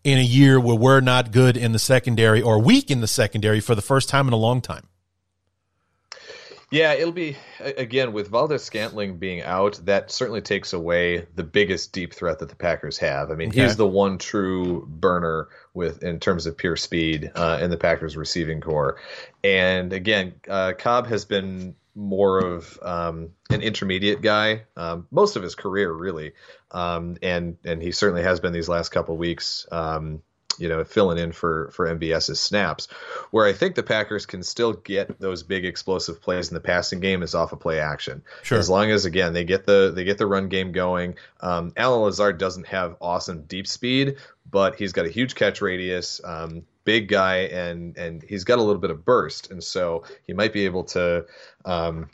in a year where we're not good in the secondary or weak in the secondary for the first time in a long time. Yeah, it'll be again with Valdes-Scantling being out. That certainly takes away the biggest deep threat that the Packers have. I mean, okay. he's the one true burner with in terms of pure speed uh, in the Packers receiving core. And again, uh, Cobb has been more of um, an intermediate guy um, most of his career, really, um, and and he certainly has been these last couple weeks. Um, you know, filling in for for MVS's snaps. Where I think the Packers can still get those big explosive plays in the passing game is off of play action. Sure. As long as again they get the they get the run game going. Um, Allen Lazard doesn't have awesome deep speed, but he's got a huge catch radius. Um, big guy and and he's got a little bit of burst and so he might be able to um,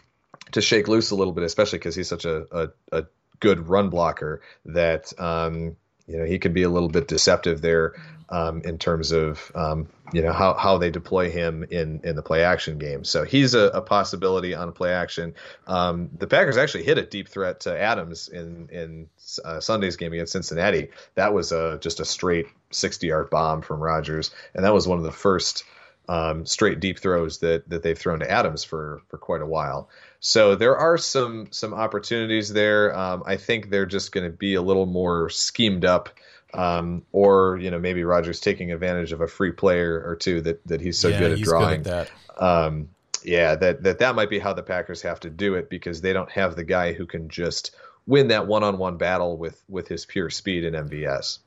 to shake loose a little bit especially because he's such a, a, a, good run blocker that um, you know he can be a little bit deceptive there um, in terms of um, you know how, how they deploy him in in the play action game. So he's a, a possibility on play action. Um, the Packers actually hit a deep threat to Adams in in uh, Sunday's game against Cincinnati. That was a, just a straight 60 yard bomb from Rodgers, and that was one of the first um, straight deep throws that that they've thrown to Adams for for quite a while. So there are some some opportunities there. Um, I think they're just going to be a little more schemed up um, or you know maybe Rodgers taking advantage of a free player or two that that he's so yeah, good at drawing. Good at that. Um, yeah, that that that might be how the Packers have to do it because they don't have the guy who can just win that one-on-one battle with with his pure speed and MVS.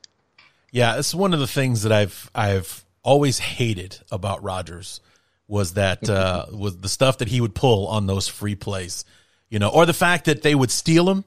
Yeah, it's one of the things that I've I've always hated about Rodgers was that uh, <laughs> was the stuff that he would pull on those free plays, you know, or the fact that they would steal him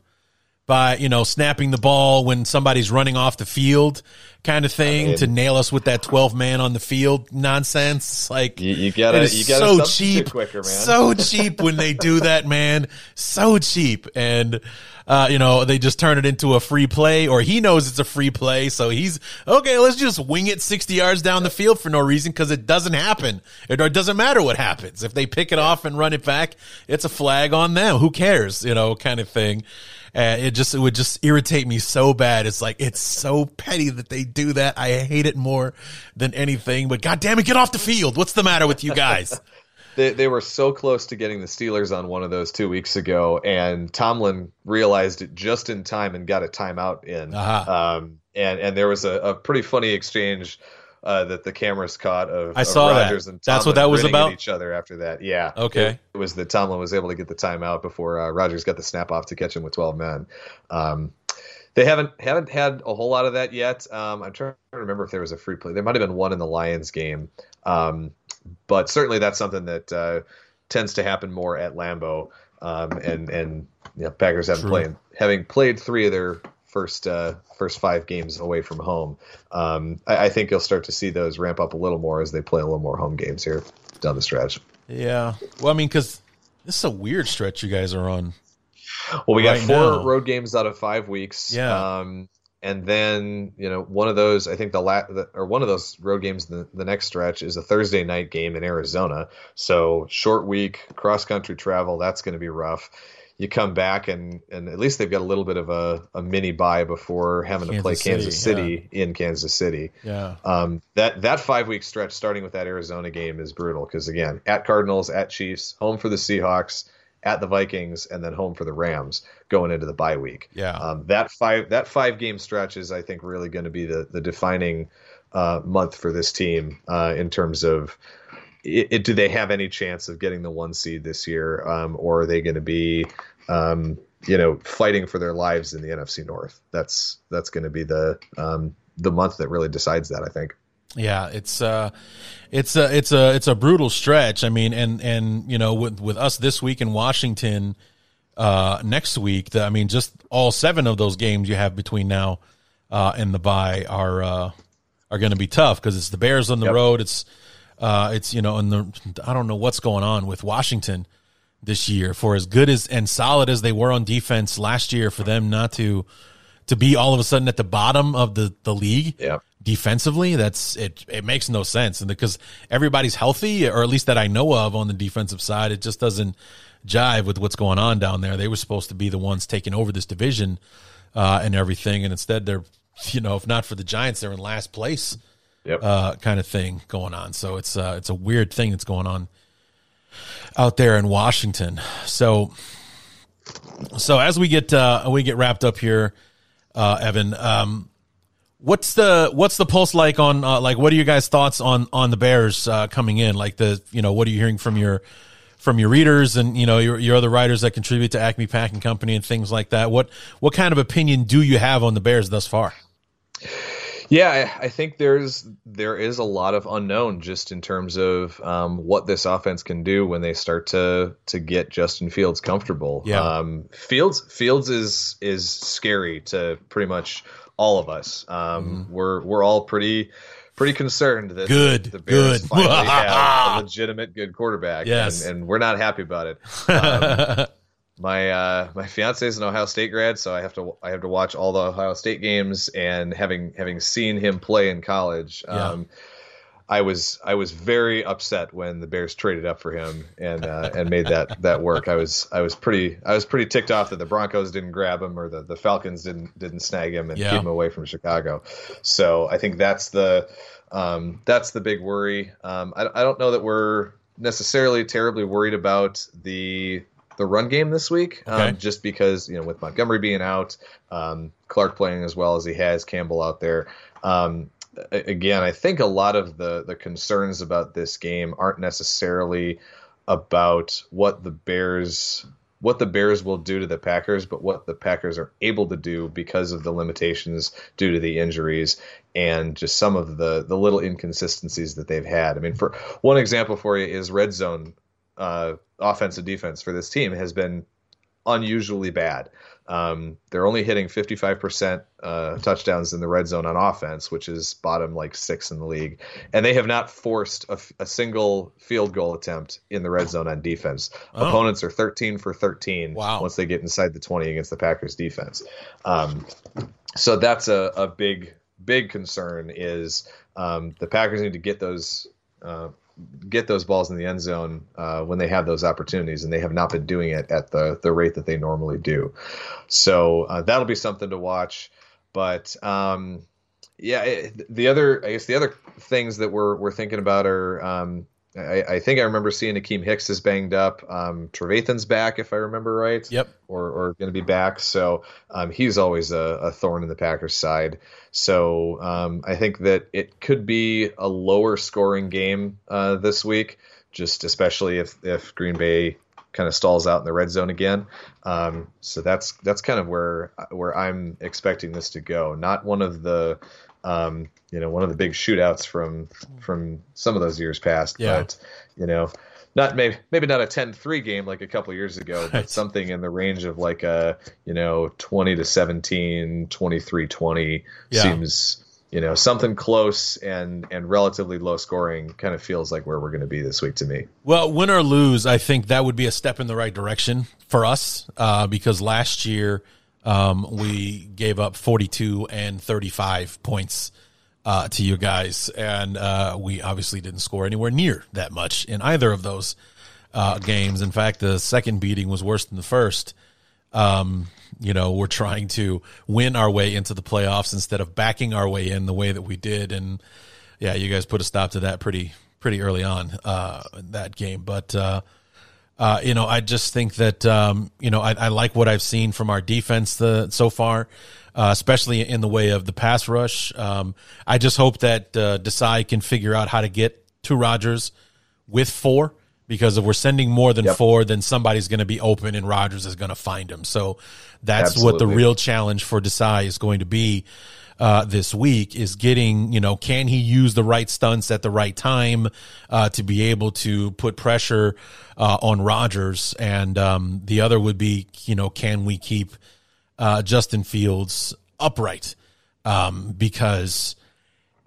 by you know snapping the ball when somebody's running off the field kind of thing I mean- to nail us with that 12 man on the field nonsense. Like You, you gotta, you gotta so cheap quicker, man. so cheap when they do that <laughs> man. So cheap. And uh, you know they just turn it into a free play or he knows it's a free play so he's okay let's just wing it 60 yards down the field for no reason because it doesn't happen. It, or it doesn't matter what happens. If they pick it off and run it back it's a flag on them. Who cares? You know kind of thing uh, it just it would just irritate me so bad. It's like it's so petty that they do that. I hate it more than anything. But god damn it, get off the field. What's the matter with you guys? <laughs> They, they were so close to getting the Steelers on one of those two weeks ago, and Tomlin realized it just in time and got a timeout in. Uh-huh. Um, and and there was a, a pretty funny exchange uh, that the cameras caught of, I of saw that. Rodgers and That's what Tomlin that was about? each other after that. Yeah. Okay. It, it was that Tomlin was able to get the timeout before uh, Rodgers got the snap off to catch him with 12 men. Um, they haven't haven't had a whole lot of that yet. Um, I'm trying to remember if there was a free play. There might have been one in the Lions game, um, but certainly that's something that uh, tends to happen more at Lambeau. Um, and and you know, Packers haven't played having played three of their first uh, first five games away from home. Um, I, I think you'll start to see those ramp up a little more as they play a little more home games here down the stretch. Yeah. Well, I mean, because this is a weird stretch you guys are on. Well, we got four now. road games out of five weeks. Yeah. Um, and then you know one of those, I think the, last or one of those road games, the, the next stretch is a Thursday night game in Arizona. So short week, cross country travel. That's going to be rough. You come back and and at least they've got a little bit of a, a mini bye before having to play Kansas Kansas City, City in Kansas City. Yeah. Um, that that five week stretch, starting with that Arizona game, is brutal because again, at Cardinals, at Chiefs, home for the Seahawks, at the Vikings, and then home for the Rams going into the bye week. Yeah. Um, that five that five game stretch is, I think, really going to be the the defining uh, month for this team uh, in terms of. It, it, do they have any chance of getting the one seed this year, um, or are they going to be, um, you know, fighting for their lives in the NFC North? That's that's going to be the um, the month that really decides that. I think. Yeah, it's uh it's a it's a it's a brutal stretch. I mean, and and you know, with with us this week in Washington, uh next week, the, I mean, just all seven of those games you have between now uh and the bye are uh are going to be tough because it's the Bears on the Yep. road. It's uh it's you know, and the I don't know what's going on with Washington this year. For as good as and solid as they were on defense last year for them not to to be all of a sudden at the bottom of the the league Yeah. defensively that's it it makes no sense. And because everybody's healthy or at least that I know of on the defensive side it just doesn't jive with what's going on down there. They were supposed to be the ones taking over this division uh, and everything. And instead they're you know if not for the Giants they're in last place Yep. uh, kind of thing going on. So it's uh, it's a weird thing that's going on out there in Washington. So so as we get uh, we get wrapped up here uh, Evan um, What's the what's the pulse like on uh, like what are your guys thoughts on on the Bears uh, coming in? Like the you know what are you hearing from your from your readers and you know your your other writers that contribute to Acme Packing Company and things like that? What what kind of opinion do you have on the Bears thus far Yeah, I, think there's there is a lot of unknown just in terms of um, what this offense can do when they start to to get Justin Fields comfortable. Yeah. Um, Fields Fields is is scary to pretty much all of us. Um, We're we're all pretty pretty concerned that Good, the Bears good. finally have a <laughs> legitimate good quarterback. Yes. and, and we're not happy about it. <laughs> My uh, my fiance is an Ohio State grad, so I have to I have to watch all the Ohio State games. And having having seen him play in college, Yeah. um, I was I was very upset when the Bears traded up for him and uh, and made that <laughs> that work. I was I was pretty I was pretty ticked off that the Broncos didn't grab him or the, the Falcons didn't didn't snag him and Yeah. keep him away from Chicago. So I think that's the um, that's the big worry. Um, I, I don't know that we're necessarily terribly worried about the the run game this week, Okay. um, just because you know with Montgomery being out, um, Clark playing as well as he has, Campbell out there. Um, again, I think a lot of the the concerns about this game aren't necessarily about what the Bears what the Bears will do to the Packers, but what the Packers are able to do because of the limitations due to the injuries and just some of the the little inconsistencies that they've had. I mean, for one example for you is red zone uh, offensive defense for this team has been unusually bad. Um, they're only hitting 55% uh, touchdowns in the red zone on offense, which is bottom like six in the league. And they have not forced a, a single field goal attempt in the red zone on defense. Oh. Opponents are 13 for 13 wow. once they get inside the 20 against the Packers defense. Um, so that's a, a big, big concern is um, the Packers need to get those uh, get those balls in the end zone uh, when they have those opportunities, and they have not been doing it at the the rate that they normally do. So uh, that'll be something to watch. But um, yeah, it, the other I guess the other things that we're we're thinking about are um, I, I, think I remember seeing Akiem Hicks is banged up. Um, Trevathan's back, if I remember right. Yep. Or, or going to be back. So um, he's always a, a, thorn in the Packers' side. So um, I think that it could be a lower scoring game uh, this week, just especially if if Green Bay kind of stalls out in the red zone again. Um, so that's that's kind of where where I'm expecting this to go. Not one of the um, you know, one of the big shootouts from from some of those years past. Yeah. But you know, not maybe maybe not a 10-3 game like a couple years ago, but something in the range of like a you know 20 to 17, 23-20 yeah. seems you know something close and and relatively low scoring kind of feels like where we're going to be this week to me. Well, win or lose, I think that would be a step in the right direction for us uh, because last year um, we gave up 42 and 35 points uh, to you guys, and uh, we obviously didn't score anywhere near that much in either of those uh, games. In fact, the second beating was worse than the first. Um, you know, we're trying to win our way into the playoffs instead of backing our way in the way that we did, and yeah, you guys put a stop to that pretty pretty early on uh, that game, but uh, you know, I just think that um, you know I, I, like what I've seen from our defense the, so far, uh, especially in the way of the pass rush. Um, I just hope that uh, Desai can figure out how to get to Rodgers with four because if we're sending more than yep. four, then somebody's going to be open and Rodgers is going to find him. So that's Absolutely. what the real challenge for Desai is going to be uh, this week is getting, you know, can he use the right stunts at the right time uh, to be able to put pressure uh, on Rodgers? And um, the other would be, you know, can we keep uh, Justin Fields upright? Um, because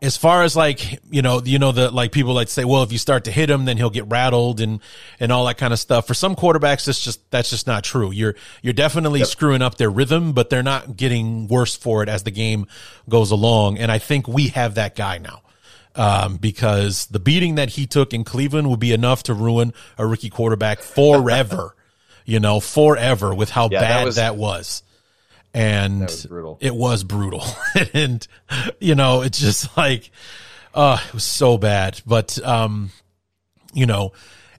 as far as like you know you know the like people like say well if you start to hit him then he'll get rattled and and all that kind of stuff. For some quarterbacks that's just that's just not true. You're you're definitely yep. screwing up their rhythm but they're not getting worse for it as the game goes along. And i think we have that guy now um, because the beating that he took in cleveland would be enough to ruin a rookie quarterback forever <laughs> you know forever with how yeah, bad that was, that was and was it was brutal. <laughs> and you know, it's just like, uh, it was so bad. But um, you know,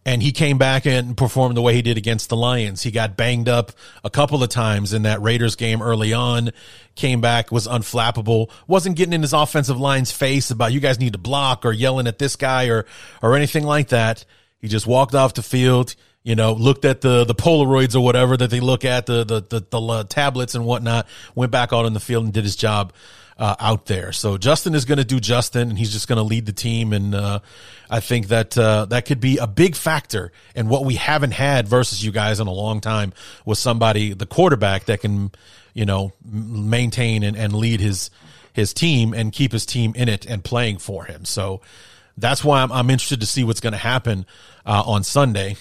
and he came back and performed the way he did against the Lions. He got banged up a couple of times in that Raiders game early on. Came back, was unflappable, wasn't getting in his offensive line's face about you guys need to block or yelling at this guy or or anything like that. He just walked off the field you know, looked at the the Polaroids or whatever that they look at, the the the, the uh, tablets and whatnot, went back out in the field and did his job uh, out there. So Justin is going to do Justin, and he's just going to lead the team. And uh, I think that uh, that could be a big factor in what we haven't had versus you guys in a long time with somebody, the quarterback that can, you know, maintain and, and lead his his team and keep his team in it and playing for him. So that's why I'm, I'm interested to see what's going to happen uh, on Sunday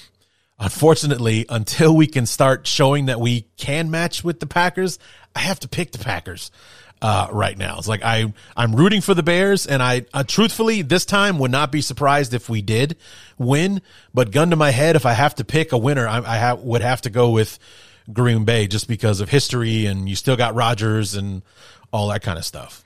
unfortunately, until we can start showing that we can match with the Packers, I have to pick the Packers uh, right now. It's like I I'm rooting for the Bears, and I uh, truthfully this time would not be surprised if we did win. But gun to my head, if I have to pick a winner, I, I ha- would have to go with Green Bay just because of history, and you still got Rodgers and all that kind of stuff.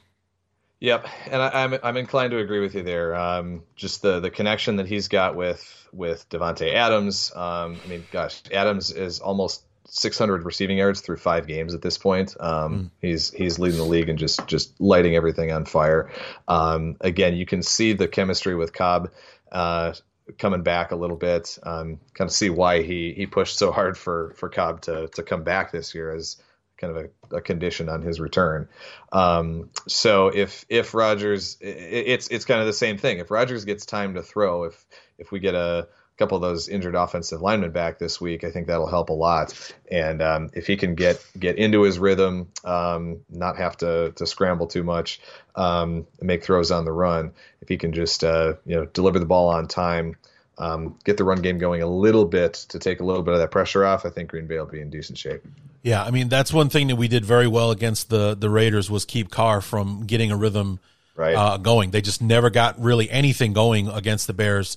Yep, and I, am I'm, I'm inclined to agree with you there. Um, just the the connection that he's got with with Davante Adams. Um, I mean, gosh, Adams is almost 600 receiving yards through five games at this point. Um, mm. He's he's leading the league and just just lighting everything on fire. Um, again, you can see the chemistry with Cobb. Uh, coming back a little bit, um, kind of see why he he pushed so hard for for Cobb to to come back this year as kind of a, a condition on his return. Um, so if if Rodgers, it, it's it's kind of the same thing. If Rodgers gets time to throw, if if we get a couple of those injured offensive linemen back this week, I think that'll help a lot. And um, if he can get get into his rhythm, um, not have to to scramble too much, um, make throws on the run, if he can just uh, you know deliver the ball on time. Um, get the run game going a little bit to take a little bit of that pressure off. I think Green Bay will be in decent shape. Yeah, I mean that's one thing that we did very well against the the Raiders was keep Carr from getting a rhythm right. uh, going. They just never got really anything going against the Bears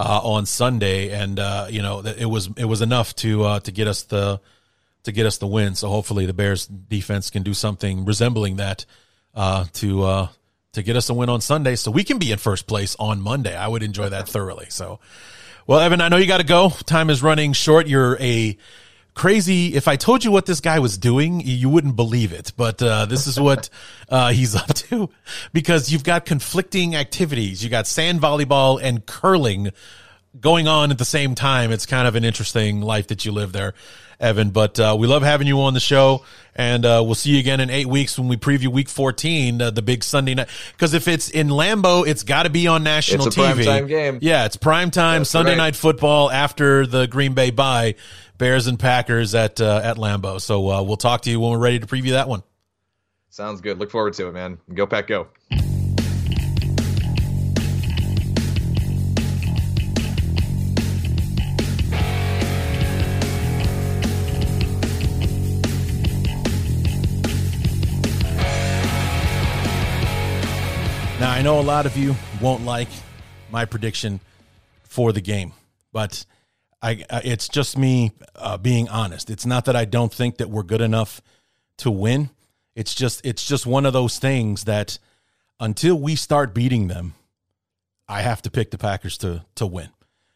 uh, on Sunday, and uh, you know it was it was enough to uh, to get us the to get us the win. So hopefully the Bears defense can do something resembling that uh, to uh, to get us a win on Sunday, so we can be in first place on Monday. I would enjoy that thoroughly. So, well, Evan, I know you got to go. Time is running short. You're a crazy. If I told you what this guy was doing, you wouldn't believe it. But uh, this is what <laughs> uh, he's up to because you've got conflicting activities. You got sand volleyball and curling going on at the same time. It's kind of an interesting life that you live there, Evan. But uh, we love having you on the show, and uh, we'll see you again in eight weeks when we preview Week 14, uh, the big Sunday night. Because if it's in Lambeau, it's got to be on national it's a TV. primetime game. Yeah, it's prime time That's Sunday right. night football after the Green Bay bye. Bears and Packers at uh, at Lambeau. So uh, we'll talk to you when we're ready to preview that one. Sounds good. Look forward to it, man. Go Pack, go. I know a lot of you won't like my prediction for the game, but I, it's just me uh, being honest. It's not that I don't think that we're good enough to win. It's just it's just one of those things that until we start beating them, I have to pick the Packers to to win.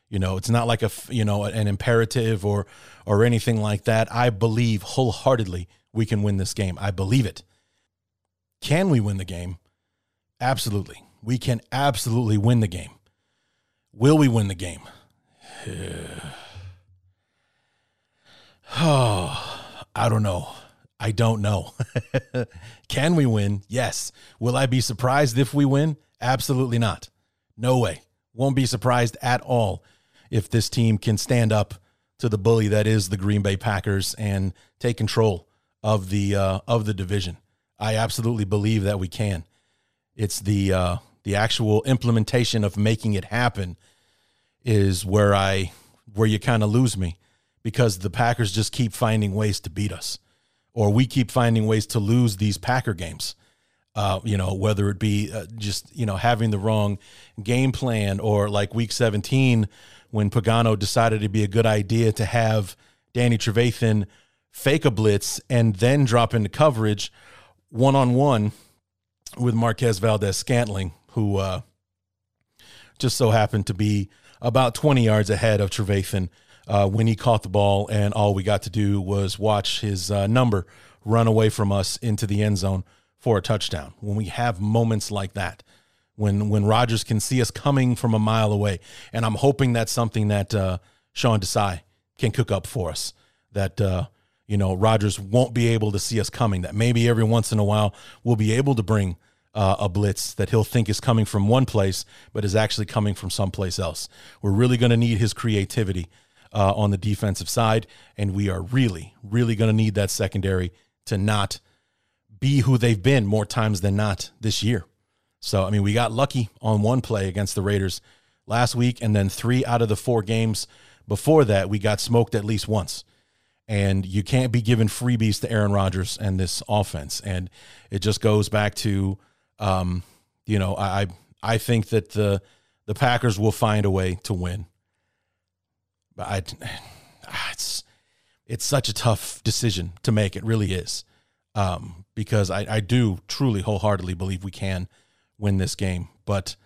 You know, it's not like a you know an imperative or or anything like that. I believe wholeheartedly we can win this game. I believe it. Can we win the game? Absolutely. We can absolutely win the game. Will we win the game? oh, <sighs> <sighs> I don't know. I don't know. <laughs> can we win? Yes. Will I be surprised if we win? Absolutely not. No way. Won't be surprised at all if this team can stand up to the bully that is the Green Bay Packers and take control of the uh, of the division. I absolutely believe that we can. It's the uh, the actual implementation of making it happen is where I where you kind of lose me because the Packers just keep finding ways to beat us, or we keep finding ways to lose these Packer games. Uh, you know, whether it be uh, just you know having the wrong game plan, or like Week 17 when Pagano decided it'd be a good idea to have Danny Trevathan fake a blitz and then drop into coverage one on one with Marquez Valdes-Scantling, who uh, just so happened to be about 20 yards ahead of Trevathan uh, when he caught the ball, and all we got to do was watch his uh, number run away from us into the end zone for a touchdown. When we have moments like that, when when Rodgers can see us coming from a mile away, and I'm hoping that's something that uh, Sean Desai can cook up for us. That uh, you know Rodgers won't be able to see us coming. That maybe every once in a while we'll be able to bring uh, a blitz that he'll think is coming from one place, but is actually coming from someplace else. We're really going to need his creativity uh, on the defensive side, and we are really, really going to need that secondary to not be who they've been more times than not this year. So, I mean, we got lucky on one play against the Raiders last week, and then three out of the four games before that, we got smoked at least once. And you can't be giving freebies to Aaron Rodgers and this offense. And it just goes back to, um, you know, I I think that the the Packers will find a way to win. But I, <sighs> it's it's such a tough decision to make. It really is, um, because I I do truly wholeheartedly believe we can win this game. But,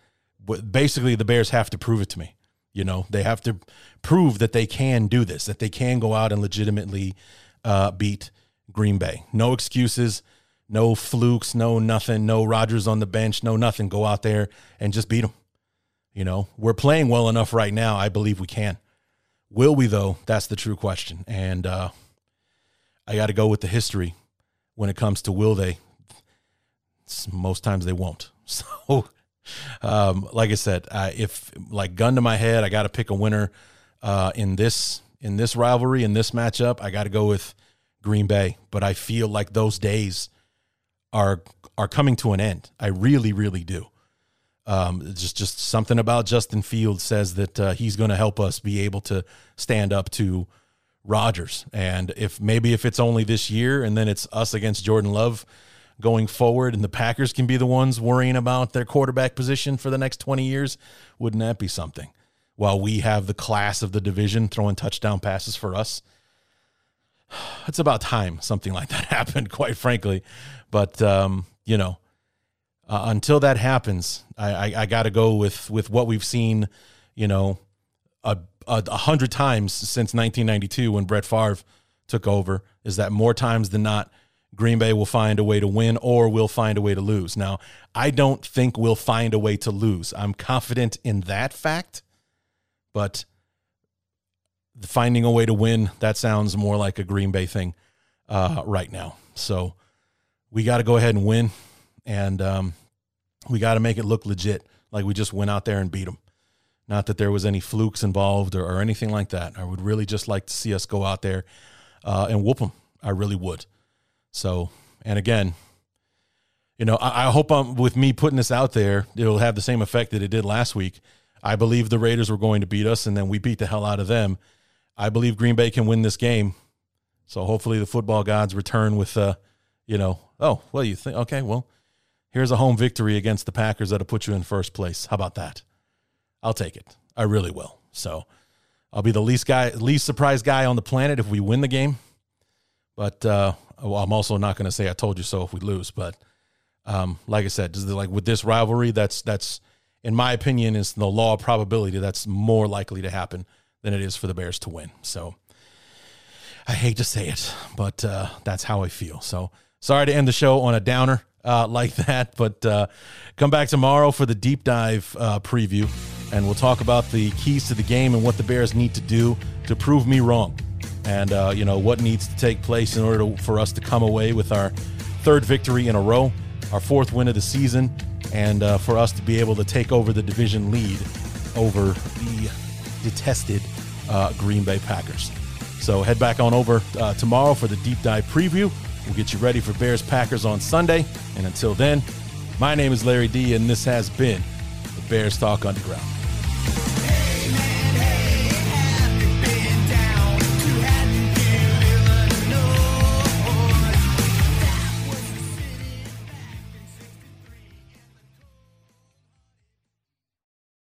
but basically, the Bears have to prove it to me. You know, they have to prove that they can do this, that they can go out and legitimately uh, beat Green Bay. No excuses, no flukes, no nothing, no Rodgers on the bench, no nothing. Go out there and just beat them. You know, we're playing well enough right now. I believe we can. Will we, though? That's the true question. And uh, I got to go with the history when it comes to will they. It's- most times they won't. <laughs> So, um, like I said, uh, if like gun to my head, I got to pick a winner. uh, in this in this rivalry in this matchup, I got to go with Green Bay. But I feel like those days are are coming to an end. I really, really do. Um, just just something about Justin Fields says that uh, he's going to help us be able to stand up to Rodgers. And if maybe if it's only this year and then it's us against Jordan Love going forward and the Packers can be the ones worrying about their quarterback position for the next 20 years, wouldn't that be something? While we have the class of the division throwing touchdown passes for us. <sighs> It's about time something like that <laughs> happened, quite frankly. But um, you know, uh, until that happens, I, I, I got to go with with what we've seen, you know, a, a, a hundred times since 1992 when Brett Favre took over. Is that more times than not, Green Bay will find a way to win or we'll find a way to lose. Now, I don't think we'll find a way to lose. I'm confident in that fact, but finding a way to win that sounds more like a Green Bay thing uh, right now. So we got to go ahead and win, and um, we got to make it look legit, like we just went out there and beat them. Not that there was any flukes involved or, or anything like that. I would really just like to see us go out there uh, and whoop them. I really would. So, and again, you know, I, I hope I'm with me putting this out there, it'll have the same effect that it did last week. I believe the Raiders were going to beat us, and then we beat the hell out of them. I believe Green Bay can win this game. So hopefully the football gods return with, uh, you know, oh, well, you think, okay, well, here's a home victory against the Packers that'll put you in first place. How about that? I'll take it. I really will. So I'll be the least guy, least surprised guy on the planet if we win the game. But uh, well, I'm also not going to say I told you so if we lose. But um, like I said, like with this rivalry, that's that's in my opinion is the law of probability. That's more likely to happen than it is for the Bears to win. So I hate to say it, but uh, that's how I feel. So sorry to end the show on a downer uh, <laughs> like that, but uh, come back tomorrow for the deep dive uh, preview, and we'll talk about the keys to the game and what the Bears need to do to prove me wrong, and uh, you know what needs to take place in order to, for us to come away with our third victory in a row, our fourth win of the season, and uh, for us to be able to take over the division lead over the detested uh, Green Bay Packers. So head back on over uh, tomorrow for the deep dive preview. We'll get you ready for Bears Packers on Sunday. And until then, my name is Larry D, and this has been the Bears Talk Underground.